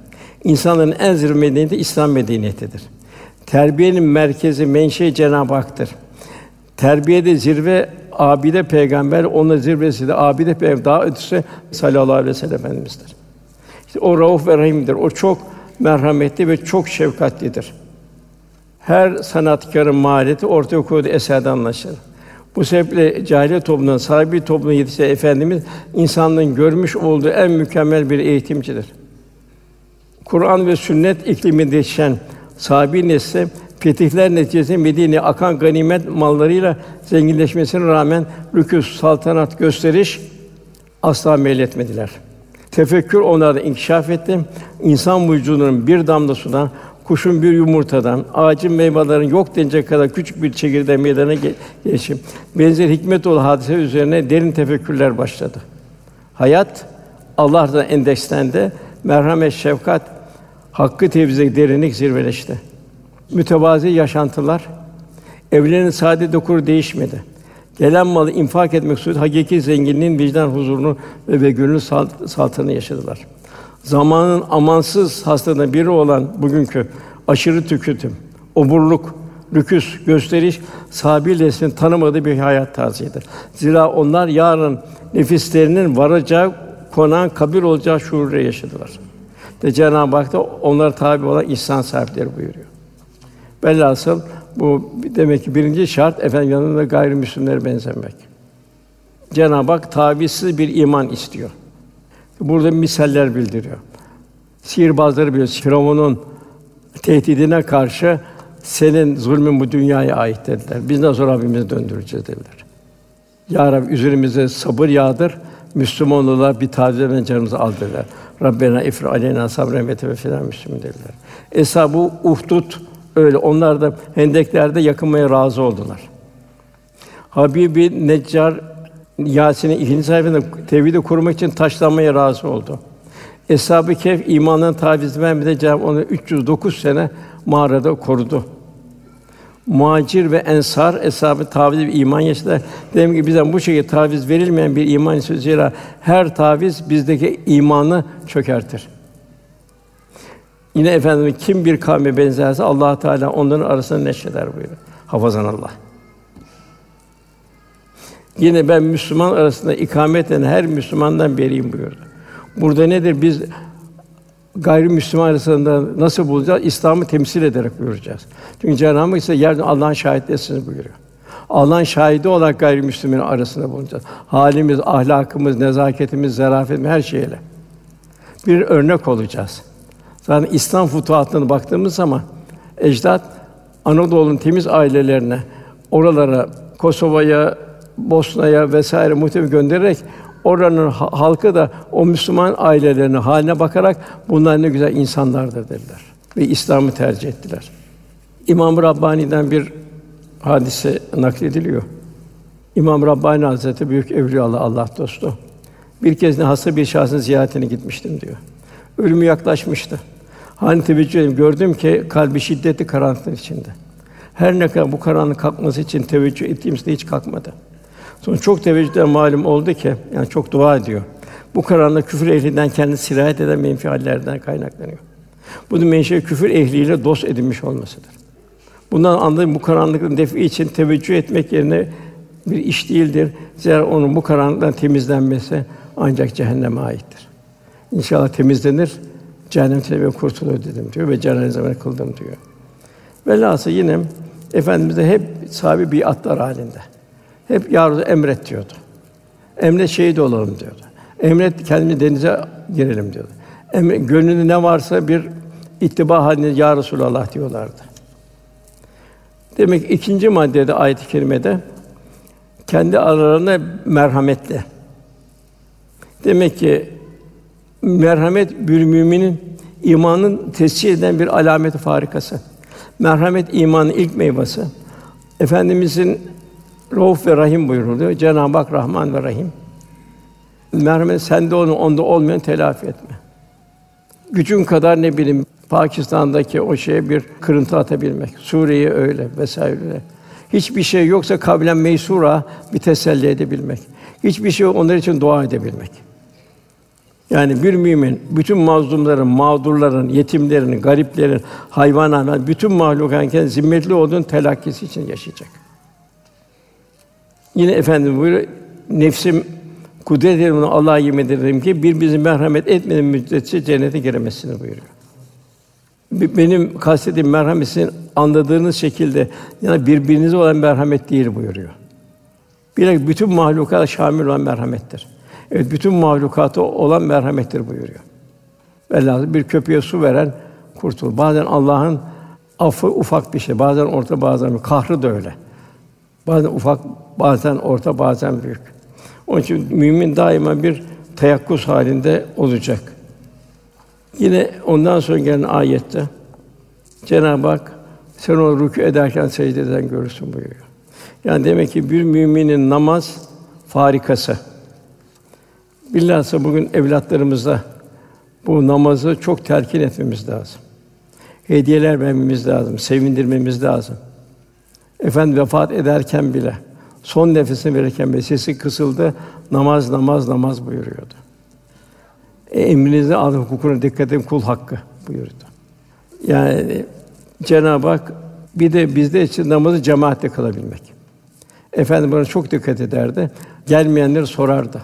İnsanların en zirve medeniyeti İslam medeniyetidir. Terbiyenin merkezi, menşei Cenab-ı Hak'tır. Terbiyede zirve abide peygamber, onun zirvesi de abide peygamber, daha ötesi sallallahu aleyhi ve sellem efendimizdir. İşte o rauf ve rahimdir. O çok merhametli ve çok şefkatlidir. Her sanatkarın mahiyeti ortaya koyduğu eserde anlaşılır. Bu sebeple cahiliye toplumundan sahibi topluma yetişen efendimiz insanlığın görmüş olduğu en mükemmel bir eğitimcidir. Kur'an ve sünnet ikliminde yetişen sahibi nesli fetihler neticesinde Medine'ye akan ganimet mallarıyla zenginleşmesine rağmen rükûs, saltanat, gösteriş asla meyletmediler. Tefekkür onlarda inkişaf etti. İnsan vücudunun bir damla sudan, kuşun bir yumurtadan, ağacın meyvelerin yok denecek kadar küçük bir çekirdeği meydana gelişim, benzer hikmet dolu hadise üzerine derin tefekkürler başladı. Hayat Allah'tan endekslendi. Merhamet, şefkat, hakkı tevziye derinlik zirveleşti. Mütevazi yaşantılar, evlerin sade dokuru değişmedi. Gelen malı infak etmek suretiyle hakiki zenginliğin vicdan huzurunu ve, gönül saltını yaşadılar. Zamanın amansız hastalığından biri olan bugünkü aşırı tüketim, oburluk, lüküs, gösteriş sahabi tanımadığı bir hayat tarzıydı. Zira onlar yarın nefislerinin varacağı konağın kabir olacağı şuurla yaşadılar. De Cenab-ı Hak da onlara tabi olan ihsan sahipleri buyuruyor. Velhasıl bu demek ki birinci şart efendim yanında gayrimüslimlere benzemek. Cenab-ı Hak tavizsiz bir iman istiyor. Burada misaller bildiriyor. Sihirbazları biliyor. Firavun'un tehdidine karşı senin zulmün bu dünyaya ait dediler. Biz nasıl Rabbimize döndüreceğiz dediler. Ya Rabbi üzerimize sabır yağdır. Müslüman bir tazeden canımızı al dediler. Rabbena ifra aleyna sabren ve teveffena müslümin dediler. Eshab-ı Uhdud öyle. Onlar da hendeklerde yakınmaya razı oldular. Habibi Neccar Yasin'in ikinci sayfasında tevhidi korumak için taşlanmaya razı oldu. Eshab-ı Kehf imandan taviz vermedi. Cenab-ı onu 309 sene mağarada korudu. Muhacir ve ensar eshab-ı taviz bir iman yaşadılar. Dedim ki bizden bu şekilde taviz verilmeyen bir iman istiyoruz. her taviz bizdeki imanı çökertir. Yine efendim kim bir kavme benzerse Allah Teala onların arasını neşreder buyuruyor. Hafazan Allah. Yine ben Müslüman arasında ikamet eden her Müslümandan beriyim buyurdu. Burada nedir? Biz gayrimüslim arasında nasıl bulacağız? İslam'ı temsil ederek buyuracağız. Çünkü Cenab-ı Hak ise yerden Allah'ın şahitlisiniz buyuruyor. Allah'ın şahidi olarak gayrimüslimlerin arasında bulunacağız. Halimiz, ahlakımız, nezaketimiz, zarafetimiz her şeyle bir örnek olacağız. Zaten İslam futuhatına baktığımız zaman ecdat Anadolu'nun temiz ailelerine, oralara, Kosova'ya, Bosna'ya vesaire muhtemelen göndererek oranın halkı da o Müslüman ailelerine haline bakarak bunlar ne güzel insanlardır dediler ve İslam'ı tercih ettiler. İmam Rabbani'den bir hadise naklediliyor. İmam Rabbani Hazreti büyük evliya Allah, dostu. Bir kez hasta bir şahsın ziyaretine gitmiştim diyor. Ölümü yaklaşmıştı. Hani teveccüh edeyim, gördüm ki kalbi şiddetli karanlıklar içinde. Her ne kadar bu karanlık kalkması için teveccüh ettiğimizde hiç kalkmadı. Sonra çok teveccühden malum oldu ki, yani çok dua ediyor. Bu karanlık küfür ehlinden kendi sirayet eden menfi hallerden kaynaklanıyor. Bunun menşe küfür ehliyle dost edinmiş olmasıdır. Bundan anladığım bu karanlıkın defi için teveccüh etmek yerine bir iş değildir. Zira onun bu karanlıktan temizlenmesi ancak cehenneme aittir. İnşallah temizlenir, cehennemden ve kurtulur dedim diyor ve cenazeme kıldım diyor. Velhâsıl yine Efendimiz de hep sahibi bir atlar halinde. Hep ya emret diyordu. Emret şehit olalım diyordu. Emret kendini denize girelim diyordu. Emret, gönlünde ne varsa bir ittiba halinde ya Resulallah diyorlardı. Demek ikinci maddede ayet-i kerimede kendi aralarında merhametle. Demek ki merhamet bir müminin imanın tescil eden bir alameti farikası. Merhamet imanın ilk meyvesi. Efendimizin Rauf ve Rahim buyuruluyor. Cenab-ı Hak Rahman ve Rahim. Merhamet sende onu onda olmayan telafi etme. Gücün kadar ne bileyim Pakistan'daki o şeye bir kırıntı atabilmek. Suriye'ye öyle vesaire. Hiçbir şey yoksa kavlen meysura bir teselli edebilmek. Hiçbir şey onlar için dua edebilmek. Yani bir mümin bütün mazlumların, mağdurların, yetimlerin, gariplerin, hayvanların, bütün mahlukatın zimmetli olduğun telakkisi için yaşayacak. Yine efendim buyuruyor, nefsim kudret ederim Allah'a yemin ederim ki bir bizi merhamet etmeden müddetçe cennete giremezsiniz buyuruyor. Benim kastediğim merhamet sizin anladığınız şekilde yani birbirinize olan merhamet değil buyuruyor. Bir bütün mahlukata şamil olan merhamettir. Evet, bütün mahlukata olan merhamettir buyuruyor. Velhâsıl bir köpeğe su veren kurtul. Bazen Allah'ın affı ufak bir şey, bazen orta, bazen. Kahrı da öyle. Bazen ufak, bazen orta, bazen büyük. Onun için mümin daima bir teyakkuz halinde olacak. Yine ondan sonra gelen ayette Cenab-ı Hak sen o rükû ederken secdeden görürsün buyuruyor. Yani demek ki bir müminin namaz farikası. Bilhassa bugün evlatlarımıza bu namazı çok telkin etmemiz lazım. Hediyeler vermemiz lazım, sevindirmemiz lazım. Efendim vefat ederken bile, son nefesini verirken bile sesi kısıldı, namaz, namaz, namaz buyuruyordu. E, emrinize alın hukukuna dikkat edin, kul hakkı buyurdu. Yani Cenab-ı Hak bir de bizde için namazı cemaatle kılabilmek. Efendim buna çok dikkat ederdi. Gelmeyenleri sorardı.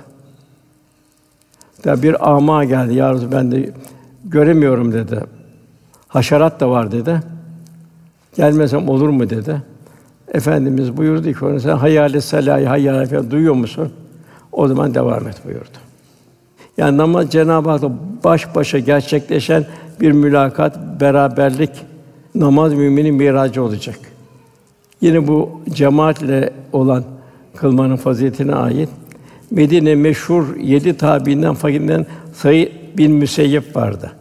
Ya bir ama geldi. Ya ben de göremiyorum dedi. Haşerat da var dedi. Gelmesem olur mu dedi. Efendimiz buyurdu ki ona sen hayal salayı hayal falan duyuyor musun? O zaman devam et buyurdu. Yani namaz Cenab-ı Hak'la baş başa gerçekleşen bir mülakat, beraberlik namaz müminin miracı olacak. Yine bu cemaatle olan kılmanın faziletine ait Medine meşhur yedi tabiinden fakirden Sayı bin Müseyyep vardı.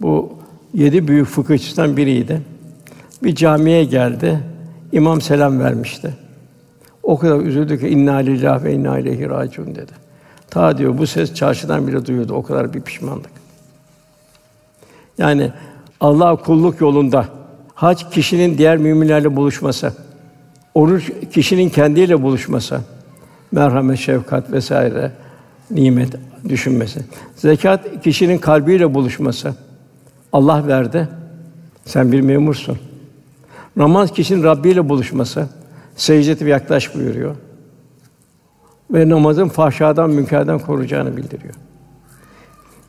Bu yedi büyük fıkıhçıdan biriydi. Bir camiye geldi. İmam selam vermişti. O kadar üzüldü ki inna lillahi ve inna ileyhi raciun dedi. Ta diyor bu ses çarşıdan bile duyuyordu. O kadar bir pişmanlık. Yani Allah kulluk yolunda hac kişinin diğer müminlerle buluşması, oruç kişinin kendiyle buluşması, merhamet, şefkat vesaire, nimet düşünmesi. Zekat kişinin kalbiyle buluşması. Allah verdi. Sen bir memursun. Namaz kişinin Rabbi ile buluşması. Secdete ve yaklaş buyuruyor. Ve namazın fahşadan, münkerden koruyacağını bildiriyor.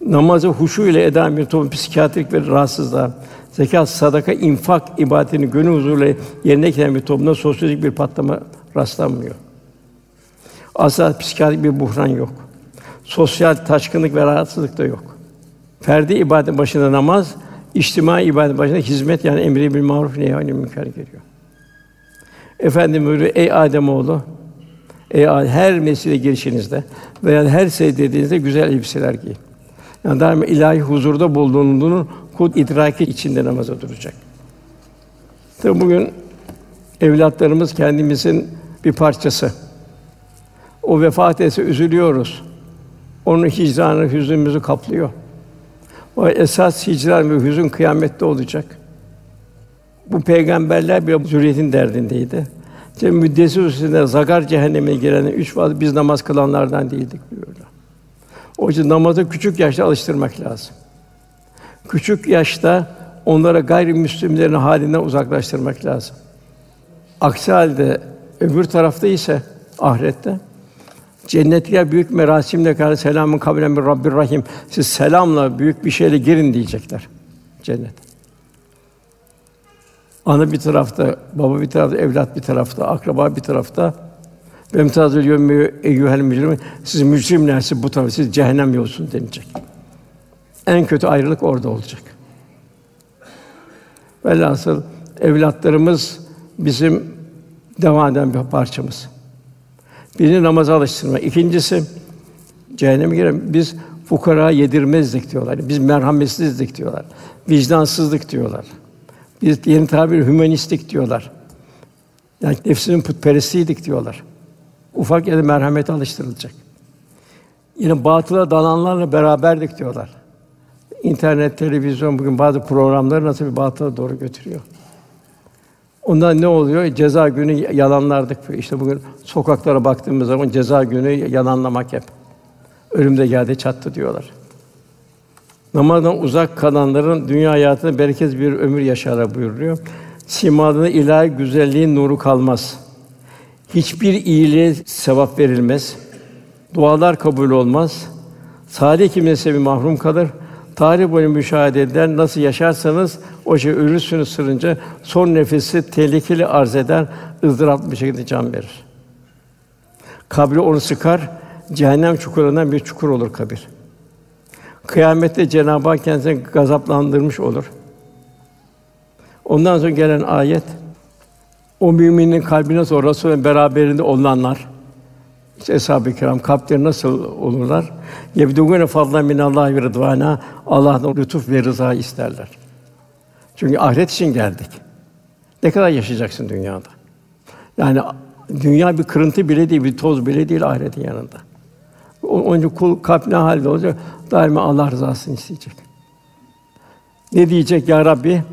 Namazı huşu ile eden bir toplum psikiyatrik ve rahatsızlığa, zekat, sadaka, infak ibadetini gönül huzuruyla yerine getiren bir toplumda sosyolojik bir patlama rastlanmıyor. Asla psikiyatrik bir buhran yok. Sosyal taşkınlık ve rahatsızlık da yok. Ferdi ibadet başında namaz, içtimai ibadet başında hizmet yani emri bil maruf nehy münker geliyor. Efendim buyuruyor, ey Adem oğlu, ey her mescide girişinizde veya her secde güzel elbiseler giyin. Yani daima ilahi huzurda bulunduğunu kul idraki içinde namaza duracak. Tabi bugün evlatlarımız kendimizin bir parçası. O vefat etse üzülüyoruz. Onun hicranı hüznümüzü kaplıyor. O esas hicran ve hüzün kıyamette olacak. Bu peygamberler bir zürriyetin derdindeydi. İşte müddessir üstünde zagar cehenneme giren üç bazı biz namaz kılanlardan değildik diyorlar. O için namazı küçük yaşta alıştırmak lazım. Küçük yaşta onlara gayrimüslimlerin halinden uzaklaştırmak lazım. Aksi halde öbür tarafta ise ahirette cennetliğe büyük merasimle kâle selamın kavlen bir Rabbir Rahim. Siz selamla büyük bir şeyle girin diyecekler cennet. Ana bir tarafta, baba bir tarafta, evlat bir tarafta, akraba bir tarafta. Bemtazül yevmi eyyuhel mücrim. Siz mücrimler siz bu tarafta, siz cehennem yolcusun denilecek. En kötü ayrılık orada olacak. Velhasıl evlatlarımız bizim devam eden bir parçamız. Birini namaza alıştırma. İkincisi cehenneme giren biz fukara yedirmezdik diyorlar. Biz merhametsizdik diyorlar. Vicdansızlık diyorlar. Biz yeni tabir hümanistlik diyorlar. Yani nefsinin putperestiydik diyorlar. Ufak ya da merhamet alıştırılacak. Yine batıla dalanlarla beraberdik diyorlar. İnternet, televizyon bugün bazı programları nasıl bir batıla doğru götürüyor. Ondan ne oluyor? Ceza günü yalanlardık. İşte bugün sokaklara baktığımız zaman ceza günü yalanlamak hep. Ölüm de geldi çattı diyorlar. Namazdan uzak kalanların dünya hayatında bereketsiz bir ömür yaşarlar buyuruyor. Simalarında ilahi güzelliğin nuru kalmaz. Hiçbir iyiliğe sevap verilmez. Dualar kabul olmaz. Salih kimse bir mahrum kalır. Tarih boyu müşahede eder. Nasıl yaşarsanız o şey ölürsünüz sırınca son nefesi tehlikeli arz eder, ızdıraplı bir şekilde can verir. Kabri onu sıkar, cehennem çukurundan bir çukur olur kabir. Kıyamette Cenab-ı Hak kendisini gazaplandırmış olur. Ondan sonra gelen ayet o müminin kalbine sonra Resul'ün beraberinde olanlar işte eshab-ı kiram kalpleri nasıl olurlar? Yebdûgûne fadlan min Allah ve rıdvana Allah'tan lütuf ve rıza isterler. Çünkü ahiret için geldik. Ne kadar yaşayacaksın dünyada? Yani dünya bir kırıntı bile değil, bir toz bile değil ahiretin yanında. Onun için kul kalp ne halde olacak? Daima Allah rızasını isteyecek. Ne diyecek ya Rabbi?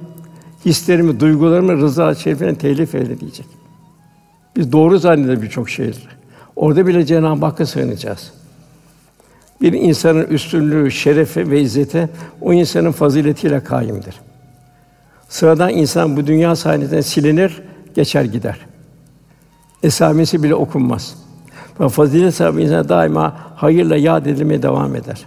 Hislerimi, duygularımı rıza şerifine telif eyle diyecek. Biz doğru zannediyoruz birçok şeyleri. Orada bile Cenab-ı Hakk'a sığınacağız. Bir insanın üstünlüğü, şerefi ve izzeti o insanın faziletiyle kaimdir. Sıradan insan bu dünya sahnesinden silinir, geçer gider. Esamesi bile okunmaz. Ve fazilet sahibi insan daima hayırla yad edilmeye devam eder.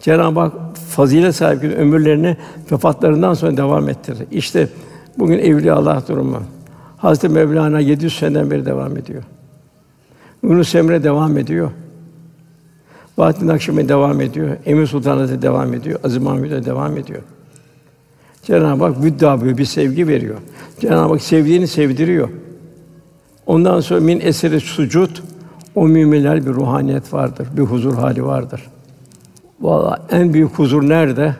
Cenab-ı Hak fazilet sahibi ömürlerini vefatlarından sonra devam ettirir. İşte bugün evliya Allah durumu. Hazreti Mevlana 700 seneden beri devam ediyor. Yunus Emre devam ediyor. Bahattin Nakşibend devam ediyor. Emir Sultan Hazretleri devam ediyor. Aziz Mahmud devam ediyor. Cenab-ı Hak müddâbı bir sevgi veriyor. Cenab-ı Hak sevdiğini sevdiriyor. Ondan sonra min eseri sucud o müminler bir ruhaniyet vardır, bir huzur hali vardır. Valla en büyük huzur nerede?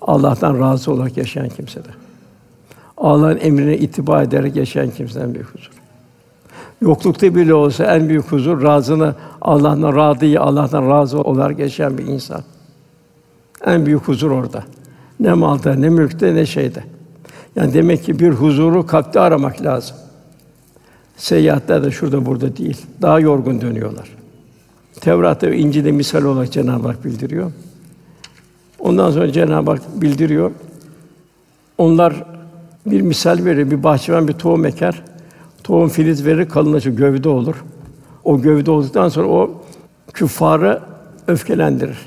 Allah'tan razı olarak yaşayan kimsede. Allah'ın emrine itibar ederek yaşayan kimseden büyük huzur. Yoklukta bile olsa en büyük huzur razını Allah'tan radıyı Allah'tan razı olarak yaşayan bir insan. En büyük huzur orada. Ne malda, ne mülkte, ne şeyde. Yani demek ki bir huzuru kalpte aramak lazım. Seyahatler de şurada burada değil. Daha yorgun dönüyorlar. Tevrat'ta ve İncil'de misal olarak Cenab-ı Hak bildiriyor. Ondan sonra Cenab-ı Hak bildiriyor. Onlar bir misal verir, bir bahçıvan bir tohum eker. Tohum filiz verir, kalınlaşır, gövde olur. O gövde olduktan sonra o küffarı öfkelendirir.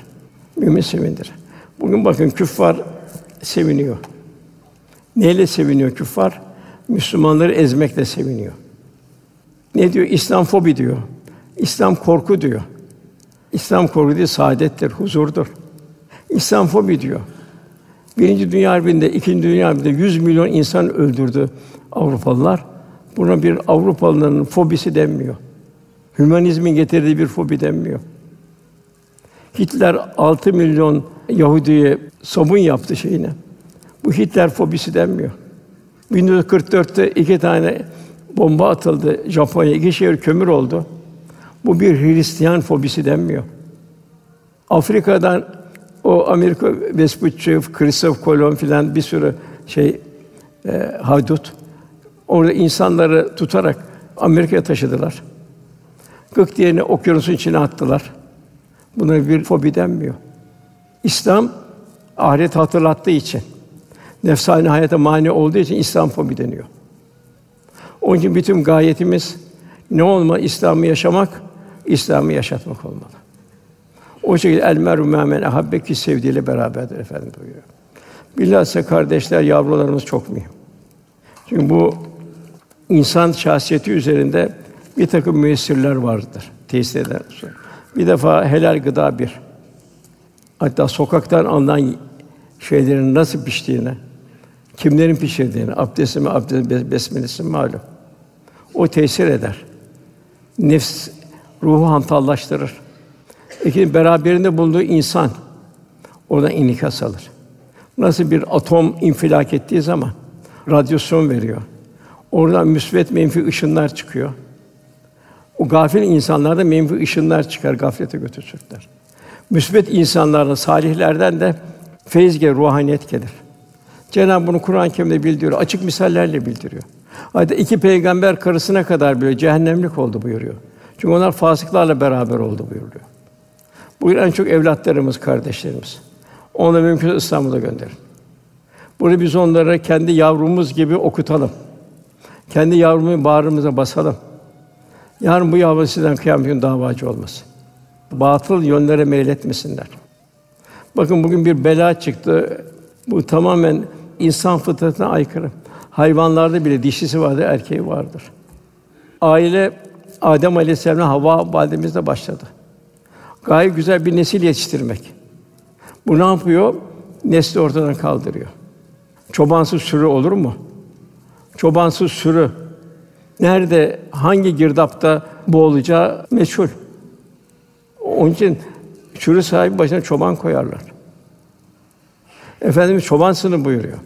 Mümin sevindirir. Bugün bakın küffar seviniyor. Neyle seviniyor küffar? Müslümanları ezmekle seviniyor. Ne diyor? İslam fobi diyor. İslam korku diyor. İslam korku değil, saadettir, huzurdur. İslam fobi diyor. Birinci Dünya Harbi'nde, ikinci Dünya Harbi'nde 100 milyon insan öldürdü Avrupalılar. Buna bir Avrupalıların fobisi denmiyor. Hümanizmin getirdiği bir fobi denmiyor. Hitler 6 milyon Yahudi'ye sabun yaptı şeyine. Bu Hitler fobisi denmiyor. 1944'te iki tane bomba atıldı Japonya, iki şehir kömür oldu. Bu bir Hristiyan fobisi denmiyor. Afrika'dan o Amerika Vespucci, Christoph Kolomb filan bir sürü şey e, haydut orada insanları tutarak Amerika'ya taşıdılar. Gık diyeni okyanusun içine attılar. Buna bir fobi denmiyor. İslam ahiret hatırlattığı için, nefsani hayata mani olduğu için İslam fobi deniyor. Onun için bütün gayetimiz ne olma? İslam'ı yaşamak, İslam'ı yaşatmak olmalı. O şekilde el meru memen ahabbeki sevdiğiyle beraberdir efendim buyuruyor. Bilhassa kardeşler, yavrularımız çok mühim. Çünkü bu insan şahsiyeti üzerinde bir takım müessirler vardır, tesis eder. Bir defa helal gıda bir. Hatta sokaktan alınan şeylerin nasıl piştiğini, kimlerin pişirdiğini, abdesti mi, abdest besmelesi mi malum. O tesir eder. Nefs ruhu hantallaştırır. İki beraberinde bulunduğu insan oradan inikas alır. Nasıl bir atom infilak ettiği zaman radyasyon veriyor. Oradan müsbet menfi ışınlar çıkıyor. O gafil insanlarda menfi ışınlar çıkar, gaflete götürürler. Müsbet insanlardan, salihlerden de feyiz gelir, ruhaniyet gelir. Cenab-ı bunu Kur'an-ı Kerim'de bildiriyor, açık misallerle bildiriyor. Hatta iki peygamber karısına kadar bile cehennemlik oldu buyuruyor. Çünkü onlar fasıklarla beraber oldu buyuruyor. Bugün en çok evlatlarımız, kardeşlerimiz. Onu mümkün İstanbul'a gönderin. Bunu biz onlara kendi yavrumuz gibi okutalım. Kendi yavrumu bağrımıza basalım. Yarın bu yavru sizden kıyamet günü davacı olmasın. Batıl yönlere meyletmesinler. Bakın bugün bir bela çıktı. Bu tamamen insan fıtratına aykırı. Hayvanlarda bile dişisi vardır, erkeği vardır. Aile Adem Aleyhisselam'la Havva validemizle başladı. Gayet güzel bir nesil yetiştirmek. Bu ne yapıyor? Nesli ortadan kaldırıyor. Çobansız sürü olur mu? Çobansız sürü nerede, hangi girdapta boğulacağı meçhul. Onun için sürü sahibi başına çoban koyarlar. Efendimiz çobansını buyuruyor.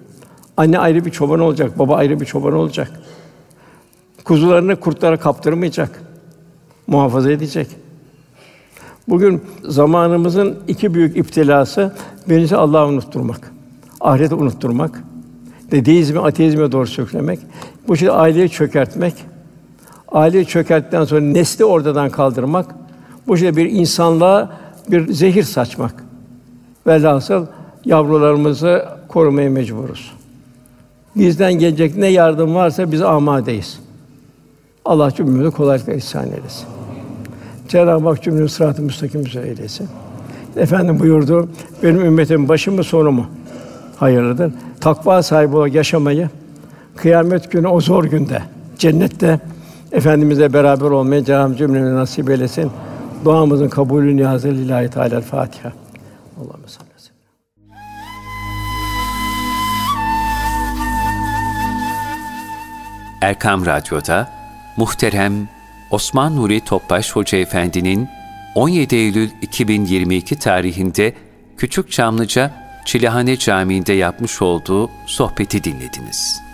Anne ayrı bir çoban olacak, baba ayrı bir çoban olacak. Kuzularını kurtlara kaptırmayacak. Muhafaza edecek. Bugün zamanımızın iki büyük iptilası birincisi Allah'ı unutturmak. Ahireti unutturmak. Deizmi, ateizme doğru sürüklemek. Bu şekilde aileyi çökertmek. Aileyi çökerttikten sonra nesli ortadan kaldırmak. Bu şekilde bir insanlığa bir zehir saçmak. Velhasıl yavrularımızı korumaya mecburuz. Bizden gelecek ne yardım varsa biz amadeyiz. Allah cümlemize kolaylıklar ihsan eylesin. Cenab-ı Hak cümlemizi sırat-ı müstakim üzere eylesin. Efendim buyurdu, benim ümmetim başı mı sonu mu? Hayırlıdır. Takva sahibi olarak yaşamayı, kıyamet günü o zor günde, cennette Efendimizle beraber olmayı Cenab-ı cümlemize nasip eylesin. Duamızın kabulü niyazı lillahi teala Fatiha. Allahümme salli Erkam Radyo'da muhterem Osman Nuri Topbaş Hoca Efendi'nin 17 Eylül 2022 tarihinde Küçük Çamlıca Çilehane Camii'nde yapmış olduğu sohbeti dinlediniz.